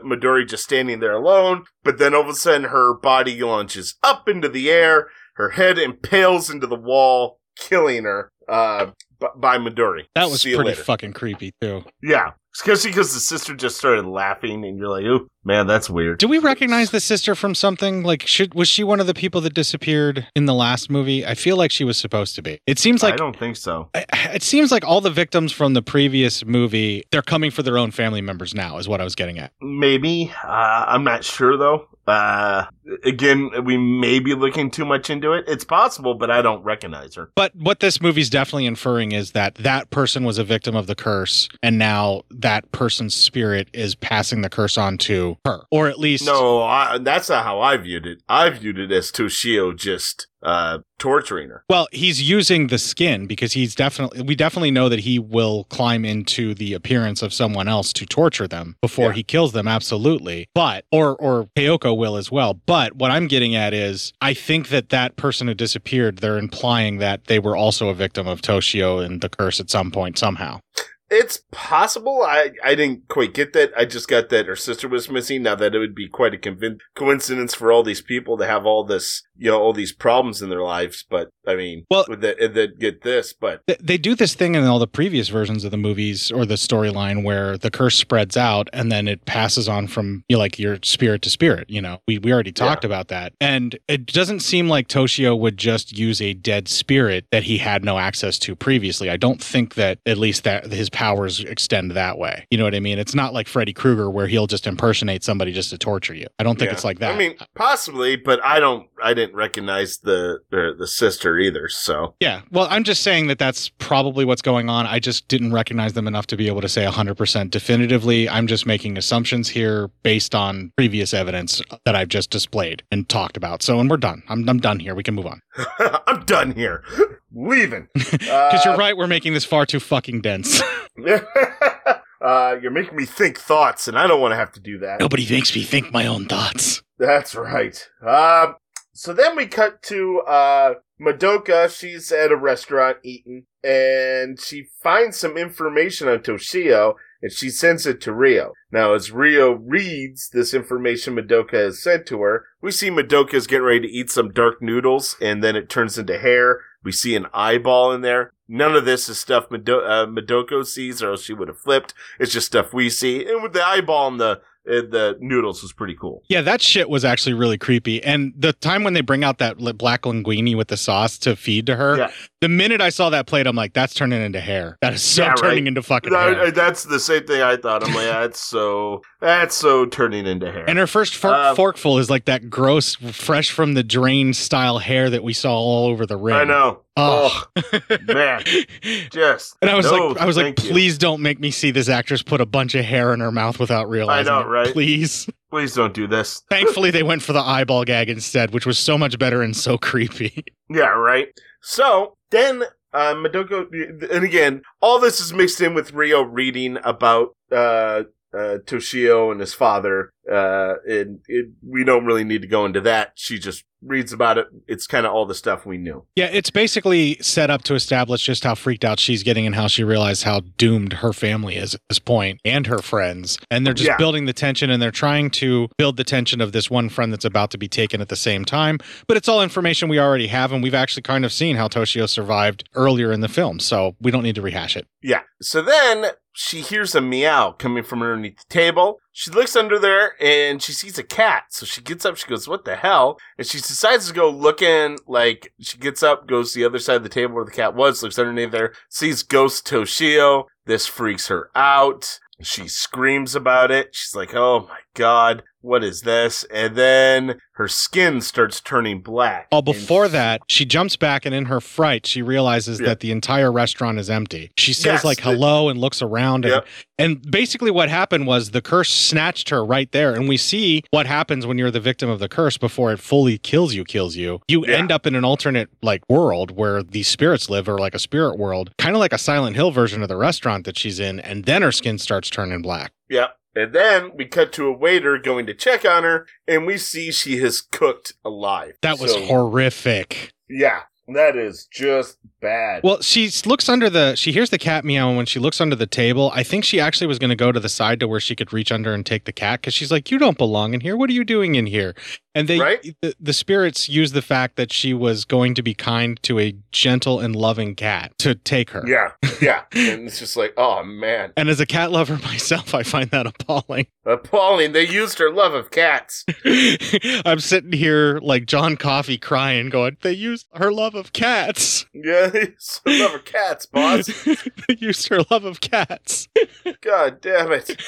Midori just standing there alone. But then all of a sudden her body launches up into the air. Her head impales into the wall, killing her, uh, b- by Midori. That was pretty later. fucking creepy too. Yeah. Especially because the sister just started laughing and you're like, oh, man, that's weird. Do we recognize the sister from something? Like, should was she one of the people that disappeared in the last movie? I feel like she was supposed to be. It seems like I don't think so. it seems like all the victims from the previous movie they're coming for their own family members now. Is what I was getting at. Maybe. Uh, I'm not sure though. Uh, again, we may be looking too much into it. It's possible, but I don't recognize her. But what this movie's definitely inferring is that that person was a victim of the curse, and now that person's spirit is passing the curse on to her, or at least No, I, that's not how I viewed it. I viewed it as Toshio just uh, torturing her. Well, he's using the skin because he's definitely we definitely know that he will climb into the appearance of someone else to torture them before he kills them absolutely. But or or Keoko will as well. But what I'm getting at is I think that that person who disappeared they're implying that they were also a victim of Toshio and the curse at some point somehow. It's possible. I, I didn't quite get that. I just got that her sister was missing. Now that it would be quite a convin- coincidence for all these people to have all this, you know, all these problems in their lives. But I mean, Well- that, that get this? But Th- They do this thing in all the previous versions of the movies or the storyline where the curse spreads out and then it passes on from you know, like your spirit to spirit. You know, we, we already talked about that. And it doesn't seem like Toshio would just use a dead spirit that he had no access to previously. I don't think that at least that his powers extend that way. You know what I mean? It's not like Freddy Krueger where he'll just impersonate somebody just to torture you. I don't think Yeah. it's like that. I mean, possibly, but I don't. I didn't recognize the the, the sister either. So Yeah. Well, I'm just saying that that's probably what's going on. I just didn't recognize them enough to be able to say 100% definitively. I'm just making assumptions here based on previous evidence that I've just displayed and talked about. So, and we're done. I'm, I'm done here. We can move on. I'm done here. Leaving. Because you're right. We're making this far too fucking dense. uh, you're making me think thoughts, and I don't want to have to do that. Nobody makes me think my own thoughts. That's right. Um, so then we cut to uh, Madoka. She's at a restaurant eating, and she finds some information on Toshio, and she sends it to Rio. Now, as Rio reads this information Madoka has sent to her, we see Madoka's getting ready to eat some dark noodles, and then it turns into hair. We see an eyeball in there. None of this is stuff Mado- uh, Madoka sees, or else she would have flipped. It's just stuff we see. And with the eyeball and the uh, the noodles was pretty cool. Yeah, that shit was actually really creepy. And the time when they bring out that black linguine with the sauce to feed to her, Yeah. the minute I saw that plate, I'm like, that's turning into hair. That is so Yeah, right. turning into fucking That- hair. that's the same thing I thought. I'm like, that's so that's so turning into hair. And her first fork, Um, forkful is like that gross, fresh from the drain style hair that we saw all over the ring. I know. Oh, man, just and I was no, like, I was like, thank you. please don't make me see this actress put a bunch of hair in her mouth without realizing. I know, it. right? Please. please don't do this. Thankfully, they went for the eyeball gag instead, which was so much better and so creepy. Yeah, right. So then uh, Madoka, and again, all this is mixed in with Rio reading about uh, uh, Toshio and his father. Uh, and it, we don't really need to go into that. She just reads about it. It's kind of all the stuff we knew. Yeah, it's basically set up to establish just how freaked out she's getting and how she realized how doomed her family is at this point and her friends. And they're just Yeah. building the tension and they're trying to build the tension of this one friend that's about to be taken at the same time. But it's all information we already have and we've actually kind of seen how Toshio survived earlier in the film. So we don't need to rehash it. Yeah. So then she hears a meow coming from underneath the table. She looks under there and she sees a cat. So she gets up. She goes, "What the hell?" And she decides to go looking. Like she gets up, goes to the other side of the table where the cat was. Looks underneath there, sees Ghost Toshio. This freaks her out. She screams about it. She's like, "Oh my god, what is this?" And then her skin starts turning black. Oh, before that, she jumps back and in her fright, she realizes Yeah. that the entire restaurant is empty. She says Yes, like hello and looks around and Yep. and basically what happened was the curse snatched her right there and we see what happens when you're the victim of the curse before it fully kills you kills you. You Yeah. end up in an alternate like world where these spirits live or like a spirit world, kind of like a Silent Hill version of the restaurant that she's in and then her skin starts turning black. Yep. And then we cut to a waiter going to check on her, and we see she has cooked alive. That was So, horrific. Yeah, that is just bad. Well, she looks under the. She hears the cat meow, and when she looks under the table, I think she actually was going to go to the side to where she could reach under and take the cat because she's like, "You don't belong in here. What are you doing in here?" And they, Right? the, the spirits use the fact that she was going to be kind to a gentle and loving cat to take her. yeah, yeah. and it's just like, oh man, And as a cat lover myself, I find that appalling. appalling. They used her love of cats. I'm sitting here like John Coffey crying, going, "They used her love of cats. Yeah, it's her love of cats, boss. they used her love of cats." God damn it.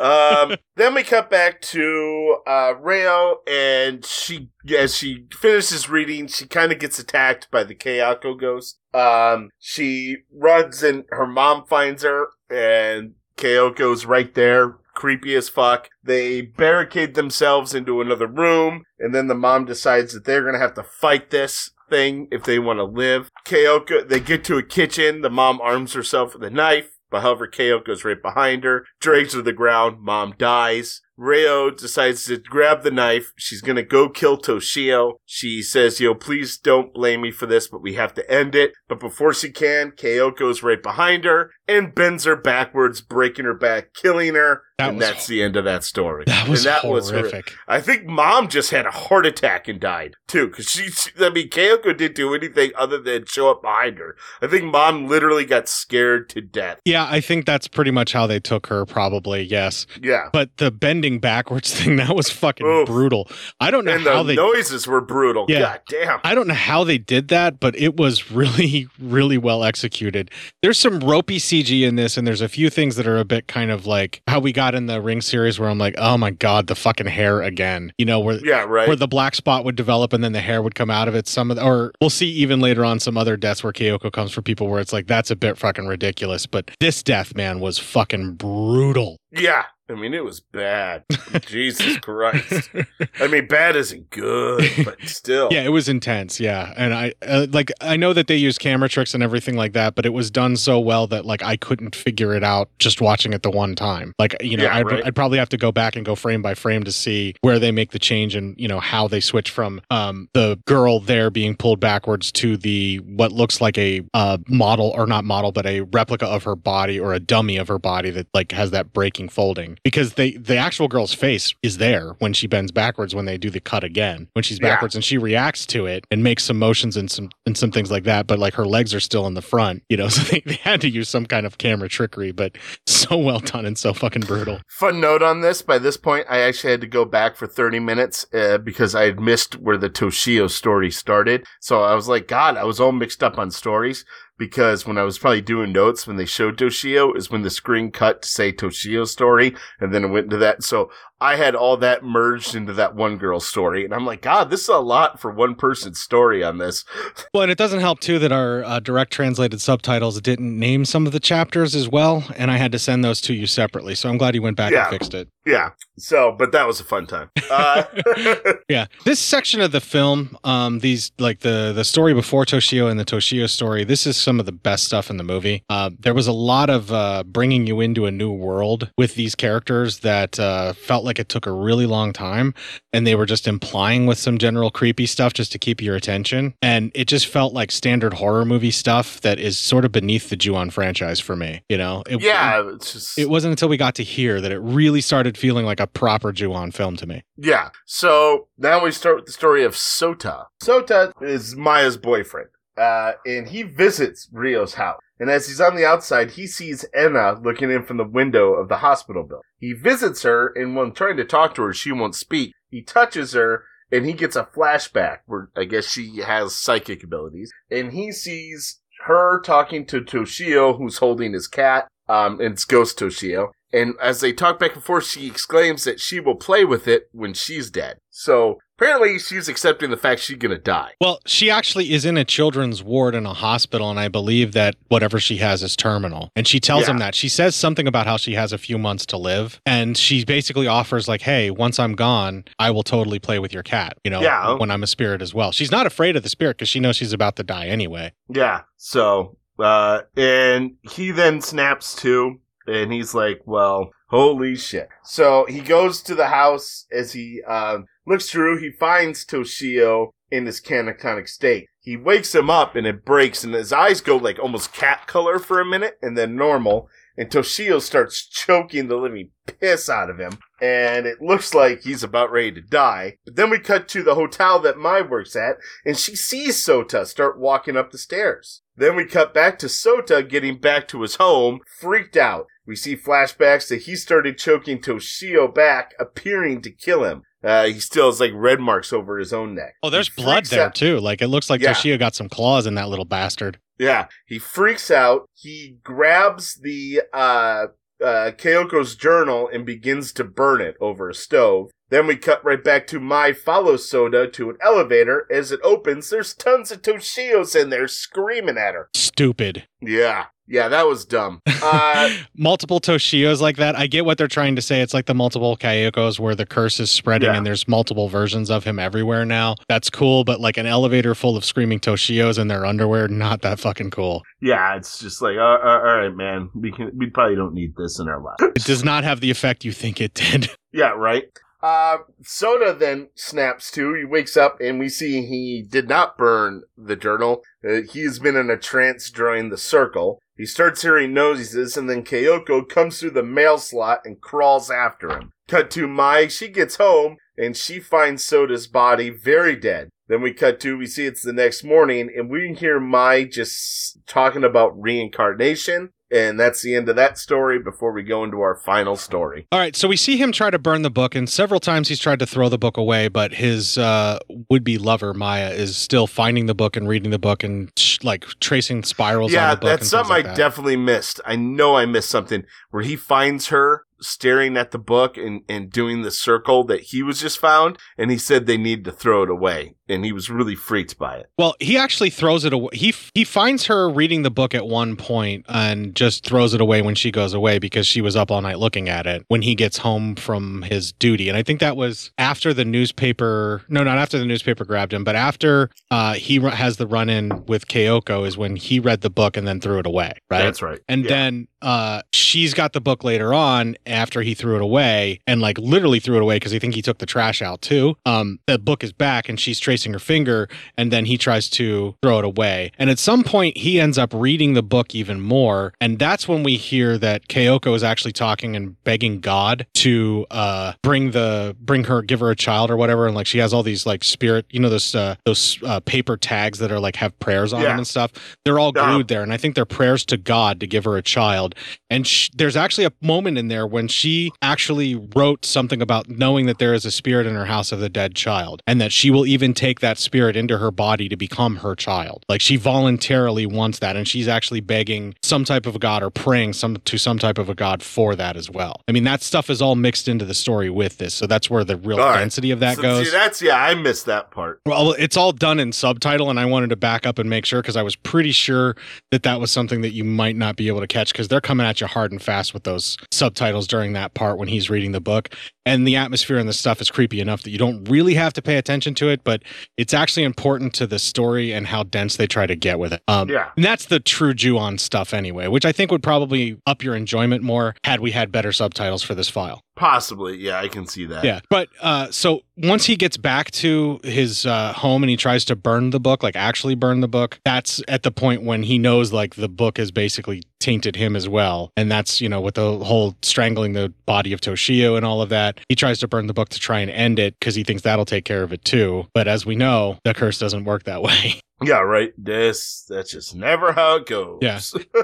Um, then we cut back to uh, Rio, and she, as she finishes reading, she kind of gets attacked by the Kayako ghost. Um, she runs, and her mom finds her, and Kayoko's right there. Creepy as fuck. They barricade themselves into another room, and then the mom decides that they're gonna have to fight this thing if they want to live. Kayoko, they get to a kitchen. The mom arms herself with a knife. But however, Kayoko's right behind her, drags her to the ground. Mom dies. Rio decides to grab the knife. She's gonna go kill Toshio. She says, yo, please don't blame me for this, but we have to end it. But before she can, Kayoko's right behind her and bends her backwards, breaking her back, killing her. That and was that's the end of that story. That was and that was horrific. I think mom just had a heart attack and died too, because she, she- I mean, Kayoko didn't do anything other than show up behind her. I think mom literally got scared to death. Yeah, I think that's pretty much how they took her, probably, yes. Yeah. But the bending backwards thing, that was fucking Oof. brutal. I don't know And how the they noises were brutal. Yeah. God damn. I don't know how they did that, but it was really, really well executed. There's some ropey CG in this, and there's a few things that are a bit kind of like how we got in the Ring series, where I'm like, oh my god, the fucking hair again. You know, where Yeah, right. where the black spot would develop and then the hair would come out of it. Some of the, or we'll see even later on some other deaths where Kyoko comes for people where it's like that's a bit fucking ridiculous. But this death, man, was fucking brutal. yeah. I mean, it was bad. Jesus Christ. I mean, bad isn't good, but still. Yeah, it was intense. Yeah, and I uh, like I know that they use camera tricks and everything like that, but it was done so well that like I couldn't figure it out just watching it the one time. Like you know, Yeah, I'd, right. I'd probably have to go back and go frame by frame to see where they make the change and you know how they switch from um the girl there being pulled backwards to the what looks like a uh model or not model but a replica of her body or a dummy of her body that like has that breaking folding because they the actual girl's face is there when she bends backwards when they do the cut again when she's Yeah. backwards and she reacts to it and makes some motions and some and some things like that but like her legs are still in the front you know so they, they had to use some kind of camera trickery but so well done and so fucking brutal Fun note on this. By this point, I actually had to go back for 30 minutes uh, because I had missed where the Toshio story started. So I was like, God, I was all mixed up on stories because when I was probably doing notes when they showed Toshio is when the screen cut to say Toshio's story and then it went into that. So I had all that merged into that one girl's story, and I'm like, God, this is a lot for one person's story on this. Well, and it doesn't help too that our uh, direct translated subtitles didn't name some of the chapters as well, and I had to send those to you separately. So I'm glad you went back Yeah. and fixed it. Yeah. So, but that was a fun time. Uh, Yeah, this section of the film, um, these like the the story before Toshio and the Toshio story, this is some of the best stuff in the movie. Uh, there was a lot of uh, bringing you into a new world with these characters that uh, felt like it took a really long time, and they were just implying with some general creepy stuff just to keep your attention, and it just felt like standard horror movie stuff that is sort of beneath the Ju-on franchise for me. You know, it, yeah, it's just It wasn't until we got to here that it really started feeling like a proper Ju-on film to me. Yeah. So now we start with the story of Sota. Sota is Maya's boyfriend, uh, and he visits Rio's house. And as he's on the outside, he sees Enna looking in from the window of the hospital building. He visits her, and when trying to talk to her, she won't speak. He touches her, and he gets a flashback where I guess she has psychic abilities, and he sees her talking to Toshio, who's holding his cat. Um, it's Ghost Toshio. And as they talk back and forth, she exclaims that she will play with it when she's dead. So apparently, she's accepting the fact she's gonna die. Well, she actually is in a children's ward in a hospital, and I believe that whatever she has is terminal. And she tells him that. She says something about how she has a few months to live. And she basically offers, like, hey, once I'm gone, I will totally play with your cat, you know, Yeah. when I'm a spirit as well. She's not afraid of the spirit because she knows she's about to die anyway. Yeah. So, uh, and he then snaps to, and he's like, well, holy shit. So he goes to the house as he, um, looks through, he finds Toshio in this catatonic state. He wakes him up and it breaks and his eyes go like almost cat color for a minute and then normal. And Toshio starts choking the living piss out of him. And it looks like he's about ready to die. But then we cut to the hotel that Mai works at and she sees Sota start walking up the stairs. Then we cut back to Sota getting back to his home, freaked out. We see flashbacks that he started choking Toshio back, appearing to kill him. Uh, he still has like red marks over his own neck. Oh, there's blood there out- too. Like, it looks like Yeah. Toshio got some claws in that little bastard. Yeah, he freaks out. He grabs the uh, uh, Keoko's journal and begins to burn it over a stove. Then we cut right back to Mai follow Sota to an elevator. As it opens, there's tons of Toshios in there screaming at her. Stupid. Yeah, yeah, that was dumb. Uh, multiple Toshios like that. I get what they're trying to say. It's like the multiple Kayokos where the curse is spreading Yeah. and there's multiple versions of him everywhere now. That's cool, but like an elevator full of screaming Toshios in their underwear, not that fucking cool. yeah, it's just like, uh, uh, all right, man, we can, we probably don't need this in our lives. It does not have the effect you think it did. Yeah, right. Uh, Sota then snaps to. He wakes up and we see he did not burn the journal. Uh, he's been in a trance during the circle. He starts hearing noises and then Kyoko comes through the mail slot and crawls after him. Cut to Mai. She gets home and she finds Sota's body very dead. Then we cut to, we see it's the next morning and we hear Mai just talking about reincarnation. And that's the end of that story before we go into our final story. All right, so we see him try to burn the book, and several times he's tried to throw the book away, but his uh, would-be lover Maya is still finding the book and reading the book and sh- like tracing spirals yeah, on the book. that's something things I that. definitely missed. I know I missed something where he finds her staring at the book and, and doing the circle that he was just found, and he said they need to throw it away, and he was really freaked by it. Well, he actually throws it away. He he finds her reading the book at one point and just throws it away when she goes away because she was up all night looking at it when he gets home from his duty. And I think that was after the newspaper. No, not after the newspaper grabbed him, but after uh, he has the run in with Keoko is when he read the book and then threw it away. Right. That's right. And Yeah. then uh, she's got the book later on after he threw it away and like literally threw it away because I think he took the trash out too. Um, the book is back and she's tracing her finger and then he tries to throw it away. And at some point, he ends up reading the book even more. And that's when we hear that Keoko is actually talking and begging God to uh, bring the bring her, give her a child or whatever. And like she has all these like spirit, you know, those uh, those uh, paper tags that are like have prayers on Yeah. them and stuff. They're all glued there, and I think they're prayers to God to give her a child. And sh- there's actually a moment in there when when she actually wrote something about knowing that there is a spirit in her house of the dead child and that she will even take that spirit into her body to become her child. Like she voluntarily wants that and she's actually begging some type of a god or praying some to some type of a god for that as well. I mean that stuff is all mixed into the story with this. So that's where the real right. density of that So, goes. See, that's yeah, I missed that part. Well, it's all done in subtitle, and I wanted to back up and make sure because I was pretty sure that that was something that you might not be able to catch because they're coming at you hard and fast with those subtitles during that part when he's reading the book. And the atmosphere and the stuff is creepy enough that you don't really have to pay attention to it, but it's actually important to the story and how dense they try to get with it. Um, Yeah. And that's the true Ju-on stuff anyway, which I think would probably up your enjoyment more had we had better subtitles for this file. Possibly, yeah, I can see that. Yeah. But uh, so once he gets back to his uh, home and he tries to burn the book, like actually burn the book, that's at the point when he knows like the book has basically tainted him as well. And that's, you know, with the whole strangling the body of Toshio and all of that. He tries to burn the book to try and end it because he thinks that'll take care of it too. But as we know, the curse doesn't work that way. Yeah, right. This that's just never how it goes. Yeah.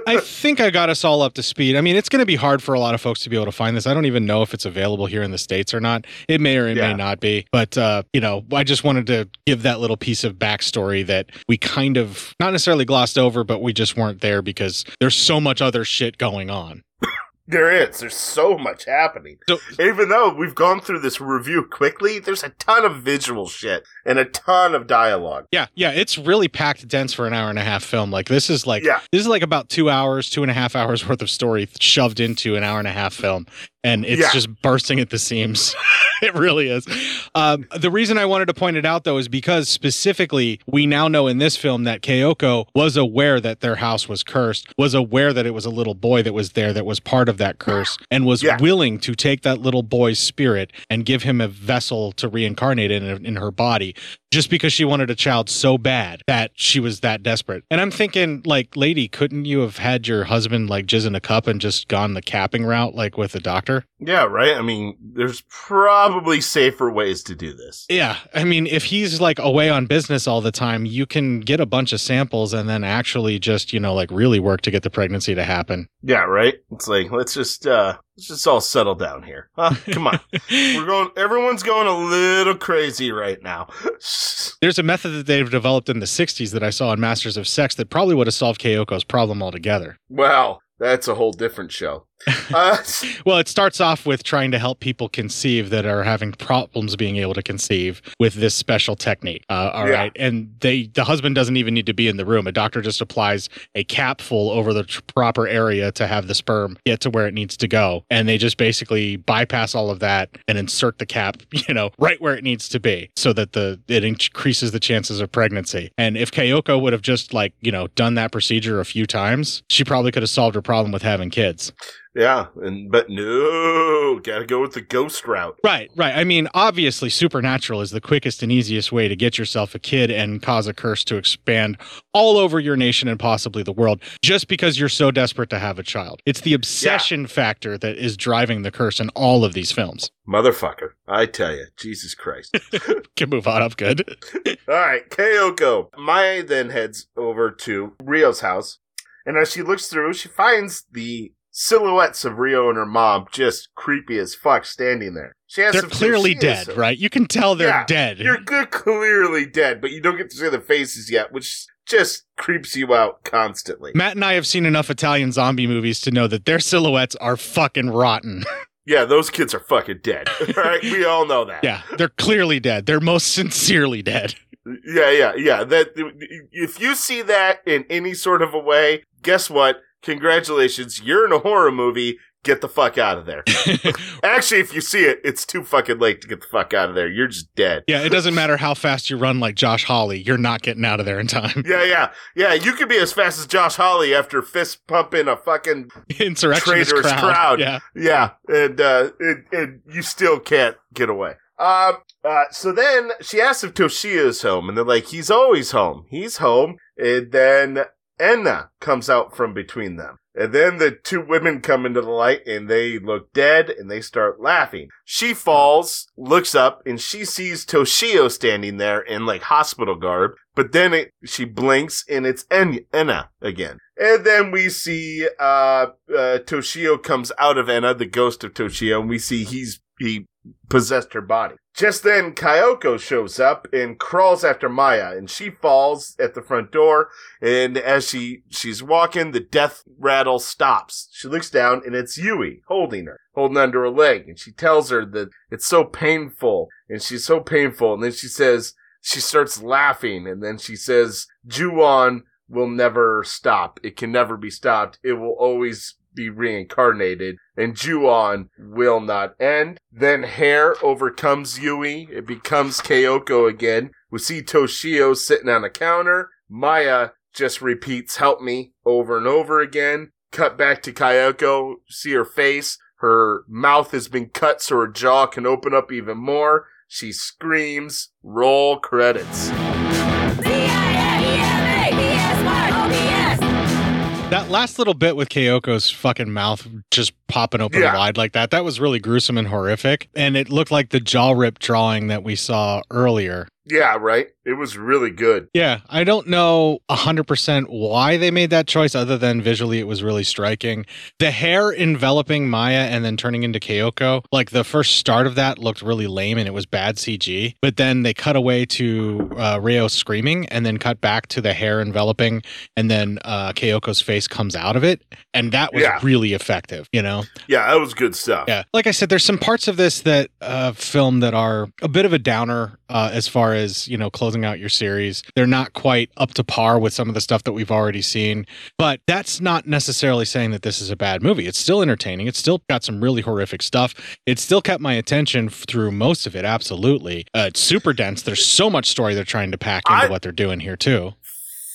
I think I got us all up to speed. I mean, it's going to be hard for a lot of folks to be able to find this. I don't even know if it's available here in the States or not. It may or it may not be. But, uh, you know, I just wanted to give that little piece of backstory that we kind of not necessarily glossed over, but we just weren't there because there's so much other shit going on. There is. There's so much happening. So- Even though we've gone through this review quickly, there's a ton of visual shit and a ton of dialogue. Yeah, yeah, it's really packed dense for an hour and a half film. Like this is like Yeah. this is like about two hours, two and a half hours worth of story shoved into an hour and a half film, and it's Yeah. just bursting at the seams. it really is. Um, the reason I wanted to point it out though is because specifically we now know in this film that Keoko was aware that their house was cursed, was aware that it was a little boy that was there that was part of that curse, and was Yeah. willing to take that little boy's spirit and give him a vessel to reincarnate in in her body just because she wanted a child so bad that she was that desperate. And I'm thinking, like, lady, couldn't you have had your husband like jizz in a cup and just gone the capping route, like with a doctor? Yeah, right? I mean, there's probably safer ways to do this. Yeah. I mean, if he's like away on business all the time, you can get a bunch of samples and then actually just, you know, like really work to get the pregnancy to happen. Yeah, right? It's like, let's just, uh, let's just all settle down here. Huh? Come on. We're going, everyone's going a little crazy right now. There's a method that they've developed in the 60s that I saw in Masters of Sex that probably would have solved Keiko's problem altogether. Well, that's a whole different show. Uh, Well, it starts off with trying to help people conceive that are having problems being able to conceive with this special technique. Uh, all right, Yeah. and they the husband doesn't even need to be in the room. A doctor just applies a capful over the proper area to have the sperm get to where it needs to go, and they just basically bypass all of that and insert the cap, you know, right where it needs to be, so that the it increases the chances of pregnancy. And if Kayoko would have just like you know done that procedure a few times, she probably could have solved her problem with having kids. Yeah, and, but no, gotta go with the ghost route. Right, right. I mean, obviously, supernatural is the quickest and easiest way to get yourself a kid and cause a curse to expand all over your nation and possibly the world just because you're so desperate to have a child. It's the obsession factor that is driving the curse in all of these films. Motherfucker. I tell you, Jesus Christ. Can move on up good. All right, Kyoko. Maya then heads over to Rio's house, and as she looks through, she finds the silhouettes of Rio and her mom just creepy as fuck standing there. She asks They're clearly she is- dead, right? You can tell they're Yeah, dead. You're good, clearly dead, but you don't get to see their faces yet, which just creeps you out constantly. Matt and I have seen enough Italian zombie movies to know that their silhouettes are fucking rotten. Yeah, those kids are fucking dead. All right, we all know that. yeah, they're clearly dead. They're most sincerely dead. Yeah, yeah, yeah. That if you see that in any sort of a way, guess what? Congratulations, you're in a horror movie. Get the fuck out of there. Actually, if you see it, it's too fucking late to get the fuck out of there. You're just dead. Yeah, it doesn't matter how fast you run like Josh Hawley, you're not getting out of there in time. Yeah, yeah, yeah. You could be as fast as Josh Hawley after fist pumping a fucking Insurrectionist traitorous crowd. crowd. Yeah. yeah, and uh, and, and you still can't get away. Um. Uh. So then she asks if Toshio is home, and they're like, "He's always home. He's home." And then Enna comes out from between them. And then the two women come into the light and they look dead and they start laughing. She falls, looks up, and she sees Toshio standing there in like hospital garb. But then it, she blinks and it's en- Enna again. And then we see, uh, uh, Toshio comes out of Enna, the ghost of Toshio, and we see he's, he possessed her body. Just then, Kyoko shows up and crawls after Maya, and she falls at the front door. And as she she's walking, the death rattle stops. She looks down, and it's Yui holding her, holding under her leg, and she tells her that it's so painful, and she's so painful. And then she says she starts laughing, and then she says, "Ju-on will never stop. It can never be stopped. It will always be reincarnated, and Ju-on will not end. Then Hair overcomes Yui. It becomes Kyoko again. We see Toshio sitting on a counter. Maya just repeats help me over and over again. Cut back to Kyoko. See her face. Her mouth has been cut so her jaw can open up even more. She screams. Roll credits. That last little bit with Kyoko's fucking mouth just popping open Yeah. wide like that, that was really gruesome and horrific. And it looked like the jaw rip drawing that we saw earlier. Yeah, right? It was really good. Yeah, I don't know 100% why they made that choice other than visually it was really striking. The hair enveloping Maya and then turning into Kyoko, like the first start of that looked really lame and it was bad CG. But then they cut away to uh, Ryo screaming and then cut back to the hair enveloping and then uh, Kyoko's face comes out of it. And that was Yeah. really effective, you know? Yeah, that was good stuff. Yeah, like I said, there's some parts of this that uh, film that are a bit of a downer uh, as far as you know closing out your series. They're not quite up to par with some of the stuff that we've already seen, but that's not necessarily saying that this is a bad movie. It's still entertaining. It's still got some really horrific stuff. It still kept my attention through most of it. Absolutely, uh, it's super dense. There's so much story they're trying to pack into I- what they're doing here too.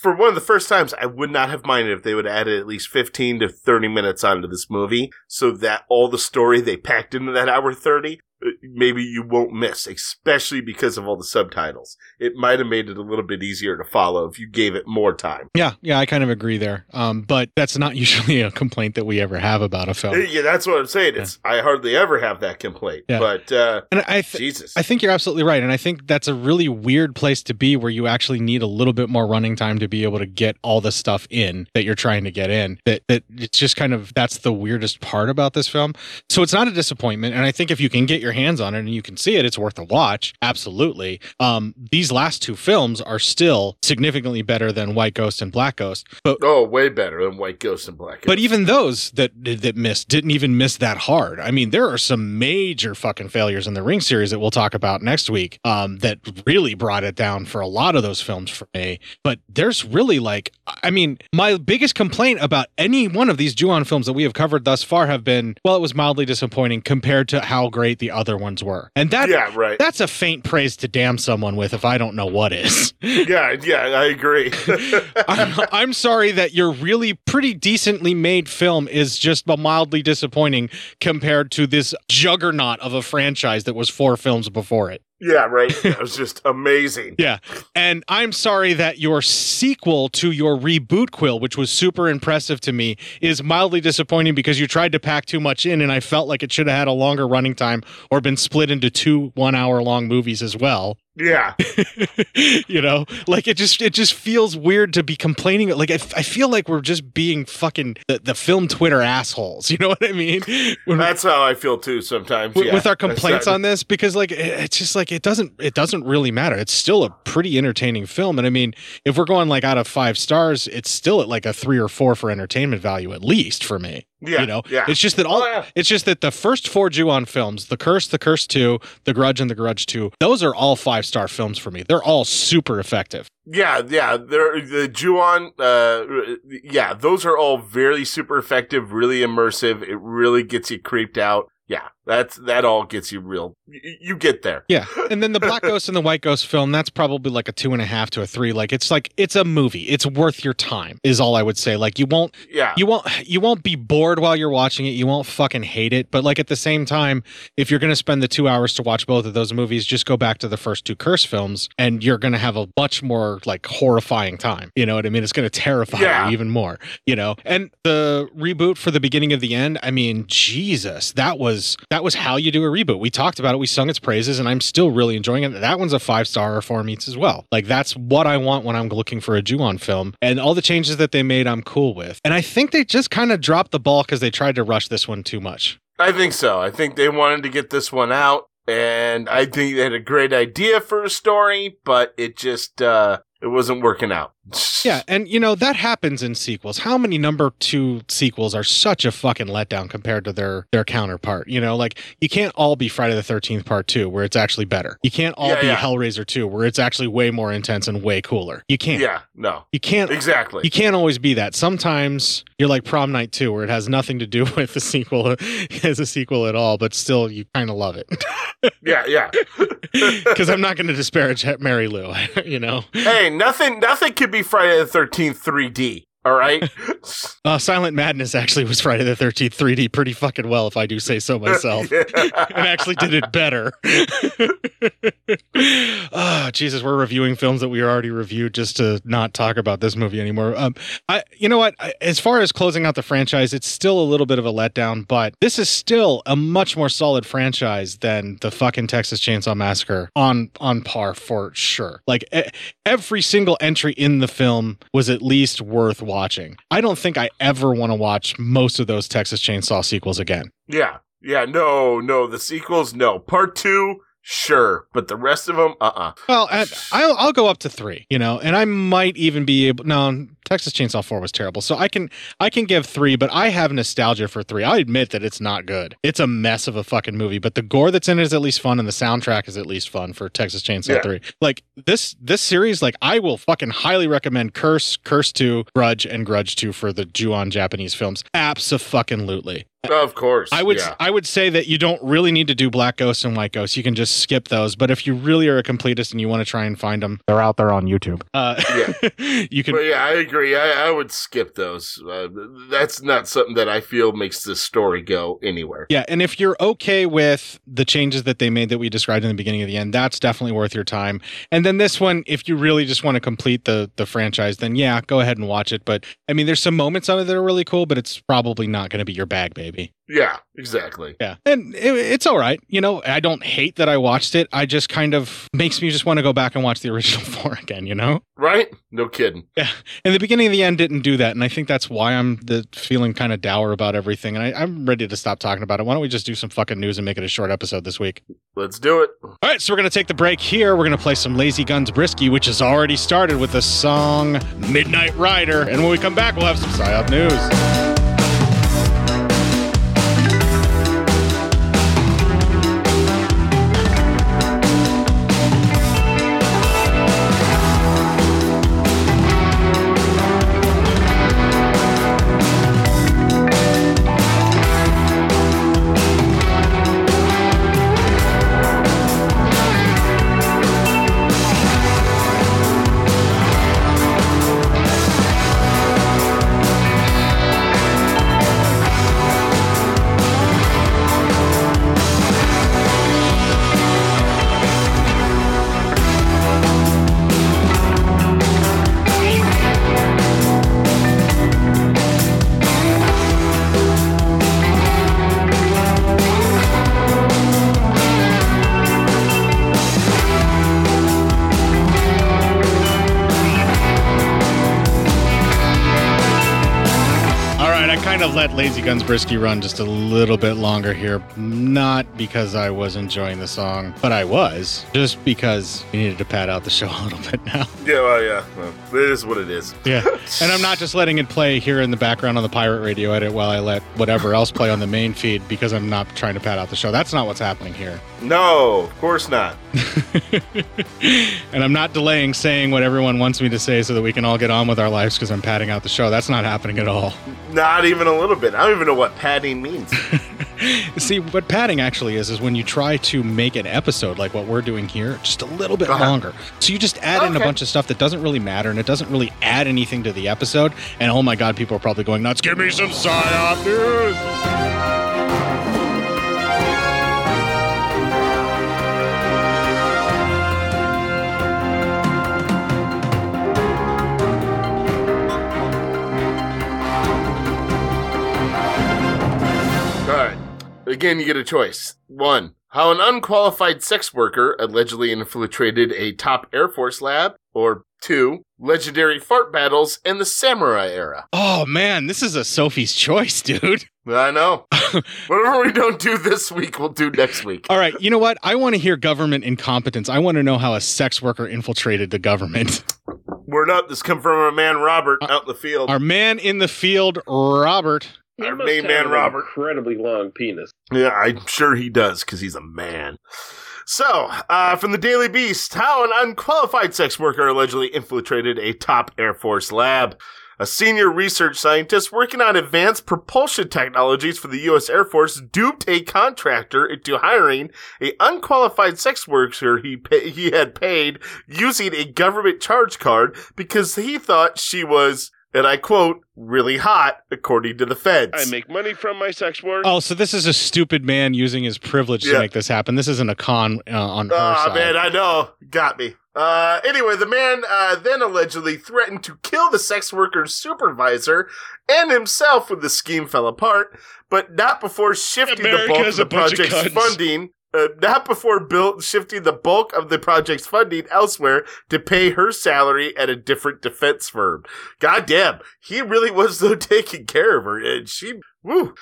for one of the first times, I would not have minded if they would have added at least 15 to 30 minutes onto this movie so that all the story they packed into that hour 30, uh, maybe you won't miss, especially because of all the subtitles. It might have made it a little bit easier to follow if you gave it more time. Yeah, yeah, I kind of agree there. Um, but that's not usually a complaint that we ever have about a film. Yeah, that's what I'm saying. It's I hardly ever have that complaint. Yeah. But uh, And I th- Jesus. I think you're absolutely right, and I think that's a really weird place to be, where you actually need a little bit more running time to be able to get all the stuff in that you're trying to get in. That that it's just kind of that's the weirdest part about this film. So it's not a disappointment, and I think if you can get your hands on it and you can see it, it's worth a watch. Absolutely. Um, these last two films are still significantly better than White Ghost and Black Ghost, but oh, way better than White Ghost and Black Ghost. but even those that that missed didn't even miss that hard. I mean, there are some major fucking failures in the Ring series that we'll talk about next week. Um, that really brought it down for a lot of those films for me. But there's really like, I mean, my biggest complaint about any one of these Ju-on films that we have covered thus far have been, well, it was mildly disappointing compared to how great the other ones were, and that Yeah, right. That's a faint praise to damn someone with if I don't know what is. yeah, yeah, I agree. I'm, I'm sorry that your really pretty decently made film is just mildly disappointing compared to this juggernaut of a franchise that was four films before it. Yeah, right. It was just amazing. Yeah. And I'm sorry that your sequel to your reboot quill, which was super impressive to me, is mildly disappointing because you tried to pack too much in and I felt like it should have had a longer running time or been split into two one hour long movies as well. Yeah. you know like it just it just feels weird to be complaining like i, I feel like we're just being fucking the, the film twitter assholes you know what i mean When- That's how I feel too sometimes. with, yeah. with our complaints on this because like it- it's just like it doesn't it doesn't really matter it's still a pretty entertaining film and i mean if we're going like out of five stars it's still at like a three or four for entertainment value at least for me Yeah, you know yeah. it's just that all Oh, yeah. it's just that the first four Ju-on films the curse the curse 2 the grudge and the grudge 2 those are all five star films for me they're all super effective Yeah, yeah. They're, the Ju-on, uh, yeah, those are all very super effective, really immersive. It really gets you creeped out. Yeah, that's that all gets you real. You, you get there. Yeah. And then the Black Ghost and the White Ghost film, that's probably like a two and a half to a three. Like it's like it's a movie. It's worth your time, is all I would say. Like you won't Yeah. you won't you won't be bored while you're watching it. You won't fucking hate it. But like at the same time, if you're gonna spend the two hours to watch both of those movies, just go back to the first two curse films and you're gonna have a much more like horrifying time. You know what I mean? It's gonna terrify Yeah. you even more. You know? And the reboot for the beginning of the end, I mean, Jesus, that was that was how you do a reboot. We talked about it, we sung its praises, and I'm still really enjoying it. That one's a five star for meets as well. Like that's what I want when I'm looking for a Ju-on film. And all the changes that they made, I'm cool with. And I think they just kind of dropped the ball because they tried to rush this one too much. I think so. I think they wanted to get this one out, and I think they had a great idea for a story, but it just uh it wasn't working out. Yeah, and you know that happens in sequels. How many number two sequels are such a fucking letdown compared to their their counterpart? You know, like you can't all be Friday the Thirteenth Part Two, where it's actually better. You can't all Yeah, be yeah. Hellraiser Two, where it's actually way more intense and way cooler. You can't. Yeah, no. You can't Exactly. You can't always be that. Sometimes you're like Prom Night 2, where it has nothing to do with the sequel as a sequel at all, but still you kind of love it. Yeah, yeah. Because I'm not going to disparage Mary Lou, you know. hey, nothing nothing could be Friday the thirteenth 3D. All right. Uh, Silent Madness actually was Friday the 13th 3D pretty fucking well, if I do say so myself. and actually did it better. oh, Jesus, we're reviewing films that we already reviewed just to not talk about this movie anymore. Um, I, you know what? I, as far as closing out the franchise, it's still a little bit of a letdown, but this is still a much more solid franchise than the fucking Texas Chainsaw Massacre on on par for sure. Like e- every single entry in the film was at least worth watching. I don't think I ever want to watch most of those Texas Chainsaw sequels again. yeah. Yeah, no, no. The sequels, no. Part two, sure. But the rest of them, uh uh Well, and I'll I'll go up to three, you know, and I might even be able. No, Texas Chainsaw Four was terrible, so I can I can give three, but I have nostalgia for three. I admit that it's not good. It's a mess of a fucking movie, but the gore that's in it is at least fun, and the soundtrack is at least fun for Texas Chainsaw Yeah. Three. Like this this series, like I will fucking highly recommend Curse, Curse Two, Grudge, and Grudge Two for the Ju-on Japanese films. Absolutely. Of course. I would Yeah. I would say that you don't really need to do Black Ghost and White Ghost. You can just skip those. But if you really are a completist and you want to try and find them, they're out there on YouTube. Uh, you can. But yeah, I agree. I, I would skip those. Uh, that's not something that I feel makes this story go anywhere. Yeah, and if you're okay with the changes that they made that we described in the beginning of the end, that's definitely worth your time. And then this one, if you really just want to complete the the franchise, then yeah, go ahead and watch it. But I mean, there's some moments of it that are really cool, but it's probably not going to be your bag, baby. Yeah, exactly. Yeah, and it, it's all right. You know, I don't hate that I watched it. I just kind of makes me just want to go back and watch the original four again. You know. Right? No kidding. Yeah, and the beginning of the end didn't do that, and I think that's why I'm the feeling kind of dour about everything, and I, I'm ready to stop talking about it. Why don't we just do some fucking news and make it a short episode this week? Let's do it. All right, so we're gonna take the break here. We're gonna play some Lazy Guns Brisky, which has already started with the song Midnight Rider, and when we come back, we'll have some psyop news. Lazy Guns Brisky run just a little bit longer here, not because I was enjoying the song, but I was, just because we needed to pad out the show a little bit now. Yeah, well, yeah. Well, it is what it is. Yeah. And I'm not just letting it play here in the background on the pirate radio edit while I let whatever else play on the main feed because I'm not trying to pad out the show. That's not what's happening here. No, of course not. And I'm not delaying saying what everyone wants me to say so that we can all get on with our lives because I'm padding out the show. That's not happening at all. Not even a little bit. I don't even know what padding means. See, what padding actually is, is when you try to make an episode like what we're doing here, just a little bit Uh-huh. longer. So you just add in a bunch of stuff that doesn't really matter and it doesn't really add anything to the episode. And oh my God, people are probably going nuts. Give me some PSYOP news. Again, you get a choice. One, how an unqualified sex worker allegedly infiltrated a top Air Force lab. Or two, legendary fart battles in the samurai era. Oh man, this is a Sophie's choice, dude. I know. Whatever we don't do this week, we'll do next week. All right, you know what? I want to hear government incompetence. I want to know how a sex worker infiltrated the government. Word up, this come from our man Robert uh, out in the field. Our man in the field, Robert. Our main man Robert. Incredibly long penis. Yeah, I'm sure he does because he's a man. So, uh, from the Daily Beast, how an unqualified sex worker allegedly infiltrated a top Air Force lab. A senior research scientist working on advanced propulsion technologies for the U.S. Air Force duped a contractor into hiring a unqualified sex worker he pa- he had paid using a government charge card because he thought she was, and I quote, really hot, according to the feds. I make money from my sex work. Oh, so this is a stupid man using his privilege Yeah. to make this happen. This isn't a con uh, on her Ah, side. man, I know. Got me. Uh, anyway, the man uh, then allegedly threatened to kill the sex worker's supervisor and himself when the scheme fell apart, but not before shifting the bulk of the a bunch of project's funding. Uh, not before built shifting the bulk of the project's funding elsewhere to pay her salary at a different defense firm. God damn, he really was though taking care of her, and she Woo.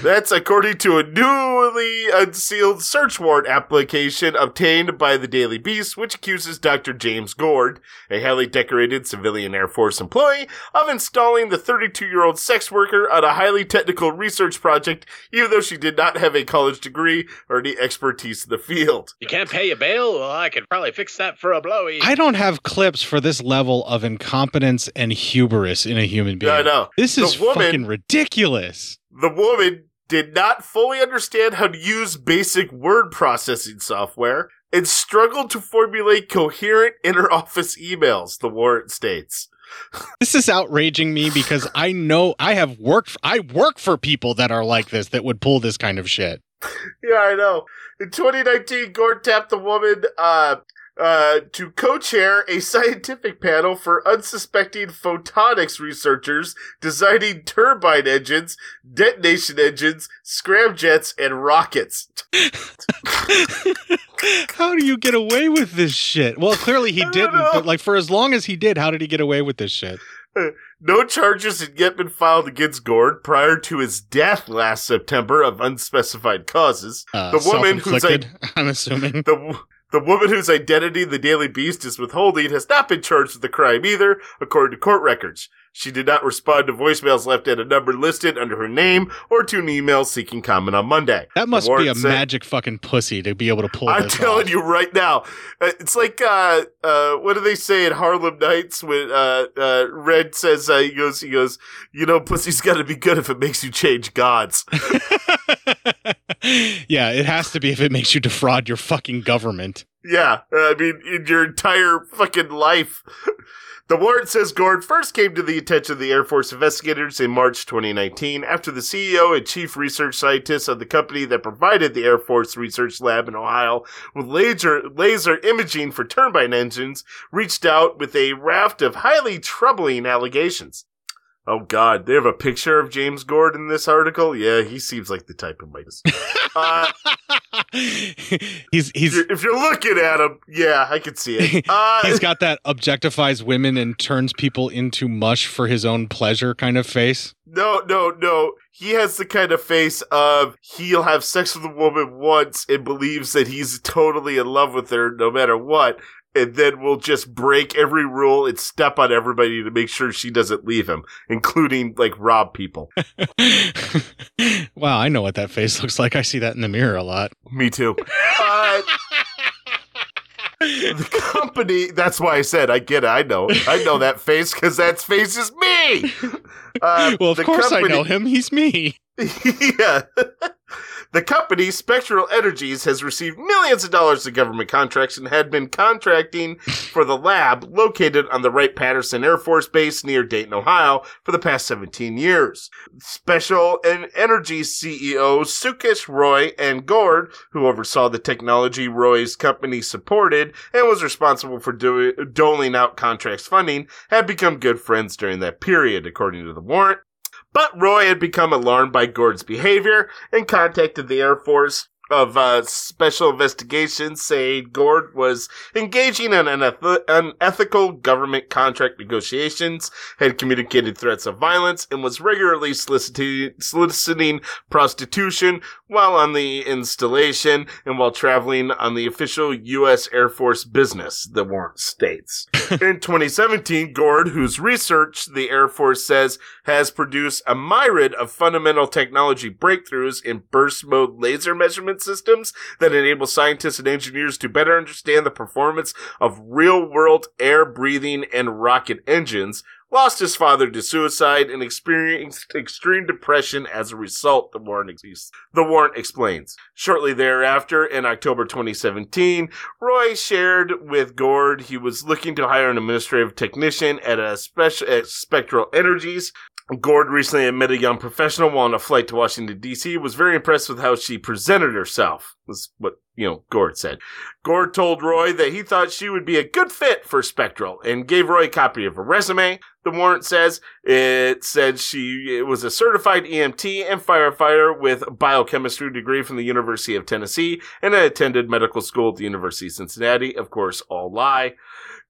That's according to a newly unsealed search warrant application obtained by the Daily Beast, which accuses Dr. James Gord, a highly decorated civilian Air Force employee, of installing the 32 year old sex worker on a highly technical research project, even though she did not have a college degree or any expertise in the field. You can't pay a bail? Well, I could probably fix that for a blowy. I don't have clips for this level of incompetence and hubris in a human being. I know. This is woman- fucking ridiculous. The woman did not fully understand how to use basic word processing software and struggled to formulate coherent inter-office emails, the warrant states. This is outraging me because I know I have worked. I work for people that are like this that would pull this kind of shit. Yeah, I know. In 2019, Gord tapped the woman uh, uh, to co-chair a scientific panel for unsuspecting photonics researchers designing turbine engines, detonation engines, scramjets, and rockets. How do you get away with this shit? Well, clearly he didn't. know. But like for as long as he did, how did he get away with this shit? No charges had yet been filed against Gord prior to his death last September of unspecified causes. Uh, the woman I- self-inflicted, I'm assuming. the the woman whose identity the Daily Beast is withholding has not been charged with the crime either, according to court records. She did not respond to voicemails left at a number listed under her name or to an email seeking comment on Monday. That must be a said- magic fucking pussy to be able to pull I'm telling off. you right now, uh, it's like uh, uh, what do they say in Harlem Nights when uh, uh, Red says uh, he goes he goes, you know, pussy's got to be good if it makes you change gods. yeah, it has to be if it makes you defraud your fucking government. Yeah, uh, I mean, in your entire fucking life. The warrant says Gord first came to the attention of the Air Force investigators in March 2019 after the CEO and chief research scientist of the company that provided the Air Force Research Lab in Ohio with laser, laser imaging for turbine engines reached out with a raft of highly troubling allegations. Oh God, they have a picture of James Gord in this article. Yeah, he seems like the type of Midas. uh, he's he's if you're looking at him, yeah, I can see it. Uh, he's got that objectifies women and turns people into mush for his own pleasure kind of face. no, no, no. He has the kind of face of he'll have sex with a woman once and believes that he's totally in love with her no matter what, and then will just break every rule and step on everybody to make sure she doesn't leave him, including like rob people. Wow, I know what that face looks like. I see that in the mirror a lot. Me too. Uh, the company, that's why I said I get it. I know. I know that face because that face is me. Uh, well, of course company- I know him. He's me. yeah. The company, Spectral Energies, has received millions of dollars of government contracts and had been contracting for the lab located on the Wright Patterson Air Force Base near Dayton, Ohio for the past 17 years. Spectral Energies CEO Sukesh Roy and Gord, who oversaw the technology Roy's company supported and was responsible for do- doling out contracts funding, had become good friends during that period, according to the warrant. But Roy had become alarmed by Gord's behavior and contacted the Air Force of uh, Special Investigations, saying Gord was engaging in uneth- unethical government contract negotiations, had communicated threats of violence, and was regularly soliciting, soliciting prostitution while on the installation and while traveling on the official U.S. Air Force business, the warrant states. in 2017, Gord, whose research the Air Force says has produced a myriad of fundamental technology breakthroughs in burst mode laser measurement systems that enable scientists and engineers to better understand the performance of real world air breathing and rocket engines, lost his father to suicide and experienced extreme depression as a result, the warrant, ex- the warrant explains. Shortly thereafter, in October 2017, Roy shared with Gord he was looking to hire an administrative technician at a special at Spectral Energies. Gord recently met a young professional while on a flight to Washington, D.C. was very impressed with how she presented herself. Was what, you know, Gord said. Gord told Roy that he thought she would be a good fit for Spectral and gave Roy a copy of her resume. The warrant says it said she it was a certified EMT and firefighter with biochemistry degree from the University of Tennessee and had attended medical school at the University of Cincinnati. Of course, all lie.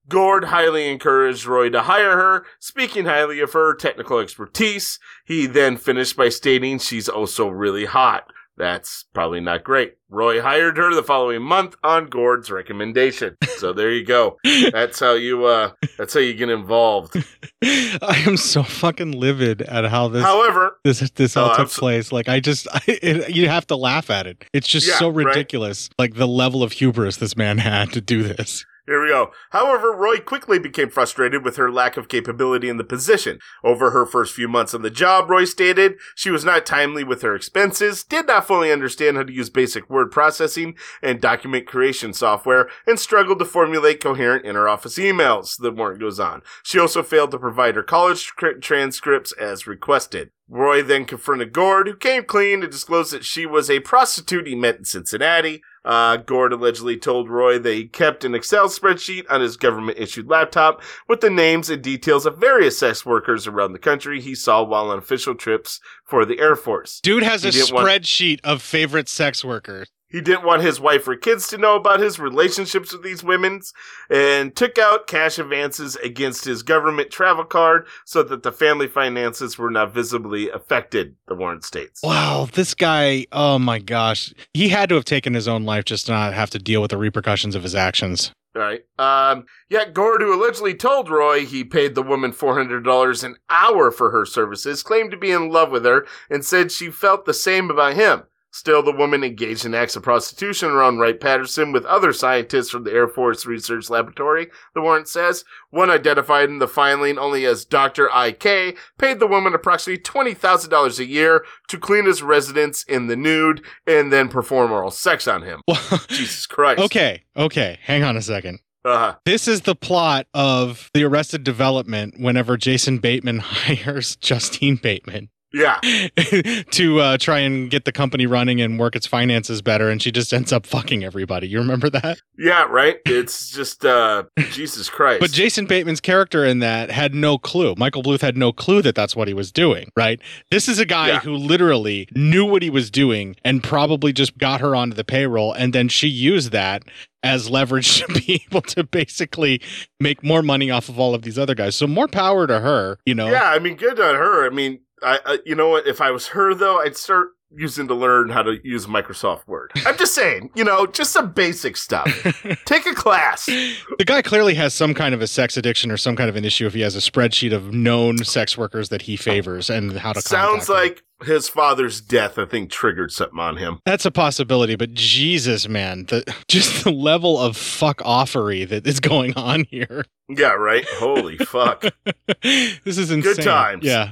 Gord highly encouraged Roy to hire her, speaking highly of her technical expertise. He then finished by stating she's also really hot. That's probably not great. Roy hired her the following month on Gord's recommendation. So there you go. That's how you uh that's how you get involved. I am so fucking livid at how this However, this this all Oh, took so- place. Like I just I, it, you have to laugh at it. It's just Yeah, so right. ridiculous. Like the level of hubris this man had to do this. Here we go. However, Roy quickly became frustrated with her lack of capability in the position. Over her first few months on the job, Roy stated she was not timely with her expenses, did not fully understand how to use basic word processing and document creation software, and struggled to formulate coherent interoffice emails. The warrant goes on. She also failed to provide her college tr- transcripts as requested. Roy then confronted Gord, who came clean and disclosed that she was a prostitute he met in Cincinnati. Uh, Gord allegedly told Roy that he kept an Excel spreadsheet on his government issued laptop with the names and details of various sex workers around the country he saw while on official trips for the Air Force. Dude has He a didn't want- spreadsheet of favorite sex workers. He didn't want his wife or kids to know about his relationships with these women and took out cash advances against his government travel card so that the family finances were not visibly affected, the warrant states. Wow, this guy, oh my gosh. He had to have taken his own life just to not have to deal with the repercussions of his actions. Right. Um, yet Gord, who allegedly told Roy he paid the woman $400 an hour for her services, claimed to be in love with her and said she felt the same about him. Still, the woman engaged in acts of prostitution around Wright Patterson with other scientists from the Air Force Research Laboratory, the warrant says. One identified in the filing only as Dr. I.K. paid the woman approximately $20,000 a year to clean his residence in the nude and then perform oral sex on him. Jesus Christ. Okay, okay, hang on a second. Uh-huh. This is the plot of the Arrested Development whenever Jason Bateman hires Justine Bateman Yeah. to uh, try and get the company running and work its finances better, and she just ends up fucking everybody. You remember that? Yeah, right? It's just, uh, Jesus Christ. But Jason Bateman's character in that had no clue. Michael Bluth had no clue that that's what he was doing, right? This is a guy Yeah. who literally knew what he was doing and probably just got her onto the payroll, and then she used that as leverage to be able to basically make more money off of all of these other guys. So more power to her, you know. Yeah, I mean, good on her. I mean, I, I you know what? If I was her, though, I'd start using to learn how to use Microsoft Word. I'm just saying, you know, just some basic stuff. Take a class. The guy clearly has some kind of a sex addiction or some kind of an issue if he has a spreadsheet of known sex workers that he favors and how to Sounds them. like his father's death, I think, triggered something on him. That's a possibility, but Jesus, man, the just the level of fuck offery that is going on here. Yeah, right? Holy fuck. This is insane. Good times. Yeah.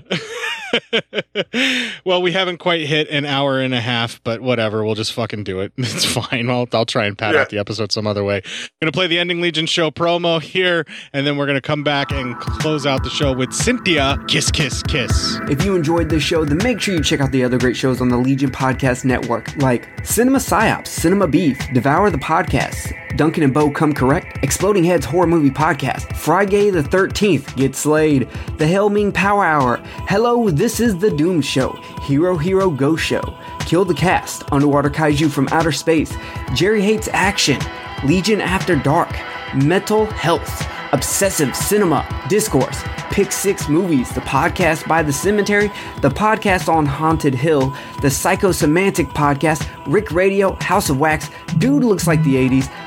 well, we haven't quite hit an hour and a half, but whatever. We'll just fucking do it. It's fine. I'll, I'll try and pad Yeah. out the episode some other way. Gonna play the Ending Legion show promo here, and then we're gonna come back and close out the show with Cynthia. Kiss, kiss, kiss. If you enjoyed this show, then make sure you check out the other great shows on the Legion Podcast Network, like Cinema Psyops, Cinema Beef, Devour the Podcast, Duncan and Bo Come Correct, Exploding Heads Horror Movie Podcast, Friday the 13th, Get Slayed, The Helming Power Hour, Hello, This is the Doom Show, Hero Hero Go Show, Kill the Cast, Underwater Kaiju from Outer Space, Jerry Hates Action, Legion After Dark, Mental Health, Obsessive Cinema, Discourse, Pick Six Movies, the podcast by The Cemetery, the podcast on Haunted Hill, the Psychosemantic podcast, Rick Radio, House of Wax, Dude Looks Like the 80s,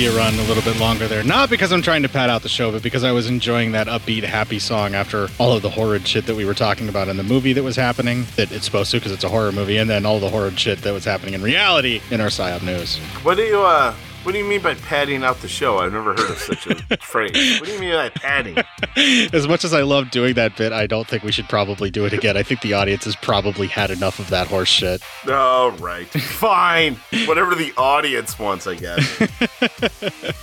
Cynthia run a little bit longer there. Not because I'm trying to pad out the show, but because I was enjoying that upbeat, happy song after all of the horrid shit that we were talking about in the movie that was happening, that it's supposed to because it's a horror movie, and then all the horrid shit that was happening in reality in our PSYOP news. What do you uh what do you mean by padding out the show? I've never heard of such a phrase. What do you mean by padding? As much as I love doing that bit, I don't think we should probably do it again. I think the audience has probably had enough of that horse shit. All right. Fine. Whatever the audience wants, I guess.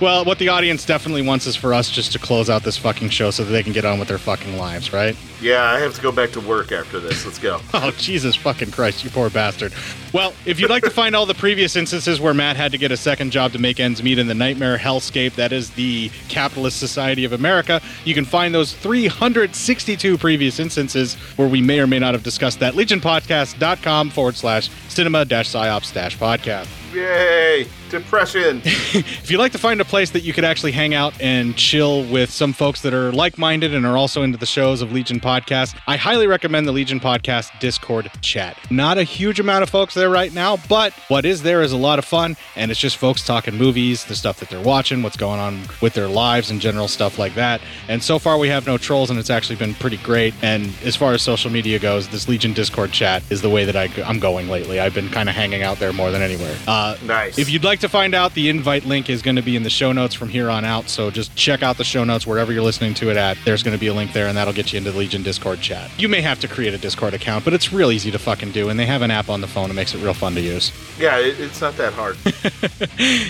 Well, what the audience definitely wants is for us just to close out this fucking show so that they can get on with their fucking lives, right? Yeah, I have to go back to work after this. Let's go. Oh, Jesus fucking Christ, you poor bastard. Well, if you'd like to find all the previous instances where Matt had to get a second job to make ends meet in the nightmare hellscape that is the capitalist society of America, you can find those 362 previous instances where we may or may not have discussed that. LegionPodcast.com forward slash cinema dash psyops dash podcast. Yay! Depression. If you'd like to find a place that you could actually hang out and chill with some folks that are like minded and are also into the shows of Legion Podcast, I highly recommend the Legion Podcast Discord chat. Not a huge amount of folks there right now, but what is there is a lot of fun, and it's just folks talking movies, the stuff that they're watching, what's going on with their lives, and general stuff like that. And so far, we have no trolls, and it's actually been pretty great. And as far as social media goes, this Legion Discord chat is the way that I, I'm going lately. I've been kind of hanging out there more than anywhere. Uh, nice. If you'd like to find out, the invite link is going to be in the show notes from here on out. So just check out the show notes wherever you're listening to it at. There's going to be a link there, and that'll get you into the Legion Discord chat. You may have to create a Discord account, but it's real easy to fucking do, and they have an app on the phone that makes it real fun to use. Yeah, it, it's not that hard.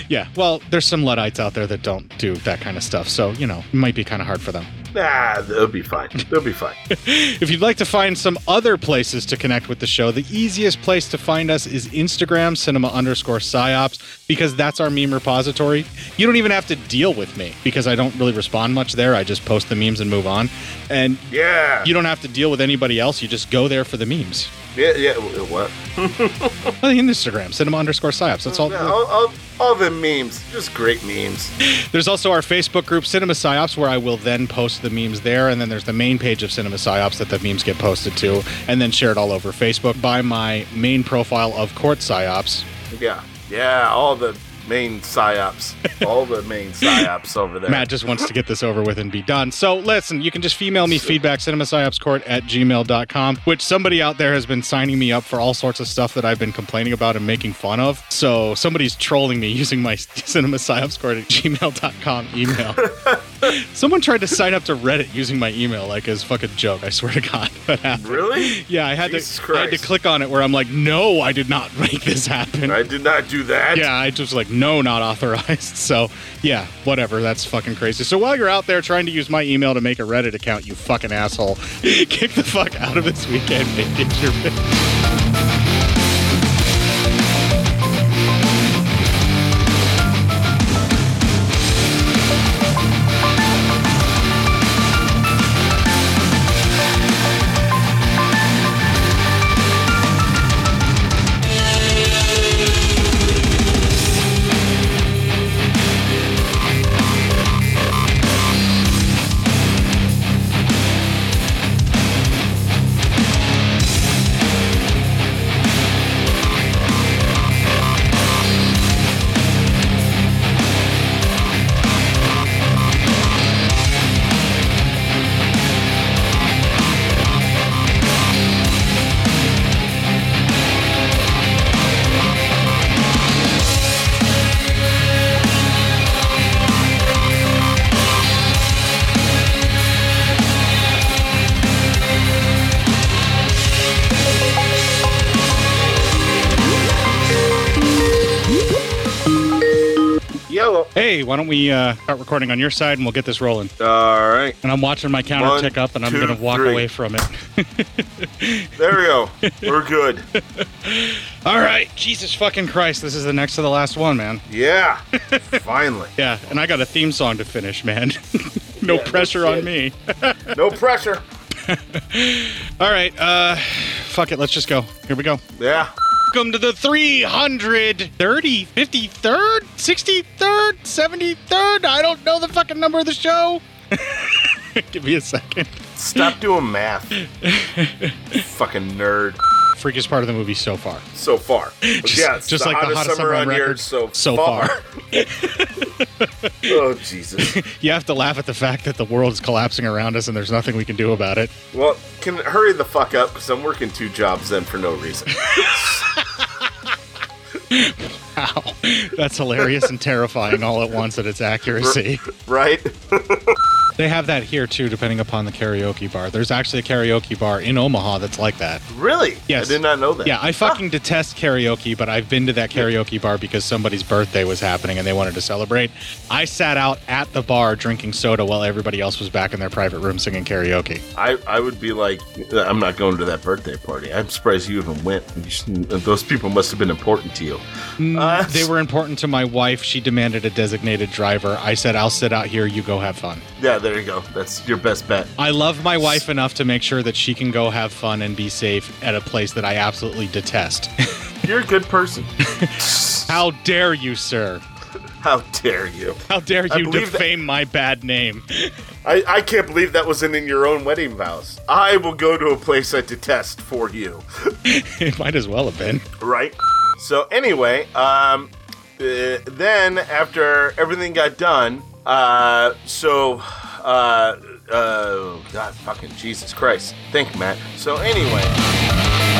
Yeah, well, there's some Luddites out there that don't do that kind of stuff, so, you know, it might be kind of hard for them. Nah, they'll be fine. They'll be fine. If you'd like to find some other places to connect with the show, the easiest place to find us is Instagram, cinema underscore psyops, because that's our meme repository. You don't even have to deal with me because I don't really respond much there. I just post the memes and move on. And yeah, you don't have to deal with anybody else. You just go there for the memes. Yeah, yeah. w- What? Instagram, cinema underscore psyops. That's all. all, all, all the memes, just great memes. There's also our Facebook group, Cinema Psyops, where I will then post the memes there. And then there's the main page of Cinema Psyops that the memes get posted to and then shared all over Facebook by my main profile of Court Psyops. Yeah, yeah. All the main psyops, all the main psyops over there. Matt just wants to get this over with and be done. So listen, you can just email me feedback, cinemapsyopscourt at gmail.com, which somebody out there has been signing me up for all sorts of stuff that I've been complaining about and making fun of. So somebody's trolling me using my cinemapsyopscourt at gmail.com email. Someone tried to sign up to Reddit using my email like as fucking joke. I swear to God, that happened. Really? Yeah, I had Jesus to. I had to click on it where I'm like, no, I did not make this happen. I did not do that. Yeah, I just like, no, not authorized. So yeah, whatever. That's fucking crazy. So while you're out there trying to use my email to make a Reddit account, you fucking asshole, kick the fuck out of this weekend. Make it your why don't we uh, start recording on your side and we'll get this rolling? All right. And I'm watching my counter One, tick up and I'm going to walk three. away from it. There we go. We're good. All right. Jesus fucking Christ. This is the next to the last one, man. Yeah. Finally. Yeah. And I got a theme song to finish, man. no Yeah, no pressure on me. No pressure. All right. Uh, fuck it. Let's just go. Here we go. Yeah. Welcome to the 330, 53rd, 63rd, 73rd. I don't know the fucking number of the show. Give me a second. Stop doing math. Fucking nerd. Freakiest part of the movie so far. So far. Just, yeah, it's just the like the hottest hottest summer on year record so, so far. far. oh Jesus. you have to laugh at the fact that the world is collapsing around us and there's nothing we can do about it. Well, can hurry the fuck up because I'm working two jobs then for no reason. Wow. That's hilarious and terrifying all at once at its accuracy. right? They have that here too, depending upon the karaoke bar. There's actually a karaoke bar in Omaha that's like that. Really? Yes. I did not know that. Yeah, I fucking detest karaoke, but I've been to that karaoke bar because somebody's birthday was happening and they wanted to celebrate. I sat out at the bar drinking soda while everybody else was back in their private room singing karaoke. I, I would be like, I'm not going to that birthday party. I'm surprised you even went. Those people must have been important to you. Uh, they were important to my wife. She demanded a designated driver. I said, I'll sit out here. You go have fun. Yeah, there you go. That's your best bet. I love my wife enough to make sure that she can go have fun and be safe at a place that I absolutely detest. You're a good person. How dare you, sir? How dare you? How dare you believe that- defame my bad name? I, I can't believe that wasn't in your own wedding vows. I will go to a place I detest for you. it might as well have been. Right? So, anyway, um, uh, then after everything got done, uh, so, uh, uh, God fucking Jesus Christ. Think, Matt. So, anyway.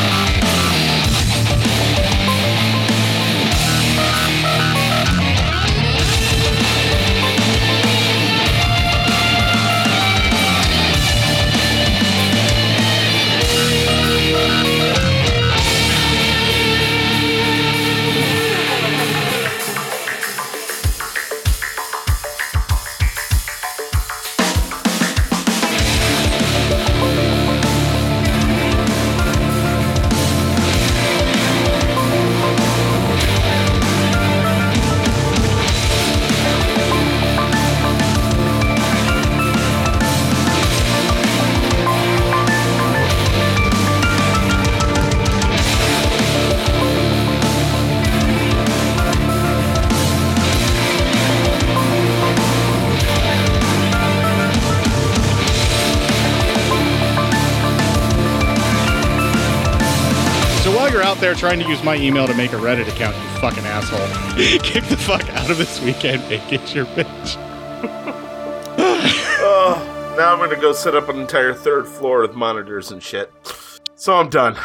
There trying to use my email to make a Reddit account, you fucking asshole, kick the fuck out of this weekend your bitch. oh, now I'm gonna go set up an entire third floor with monitors and shit. So I'm done.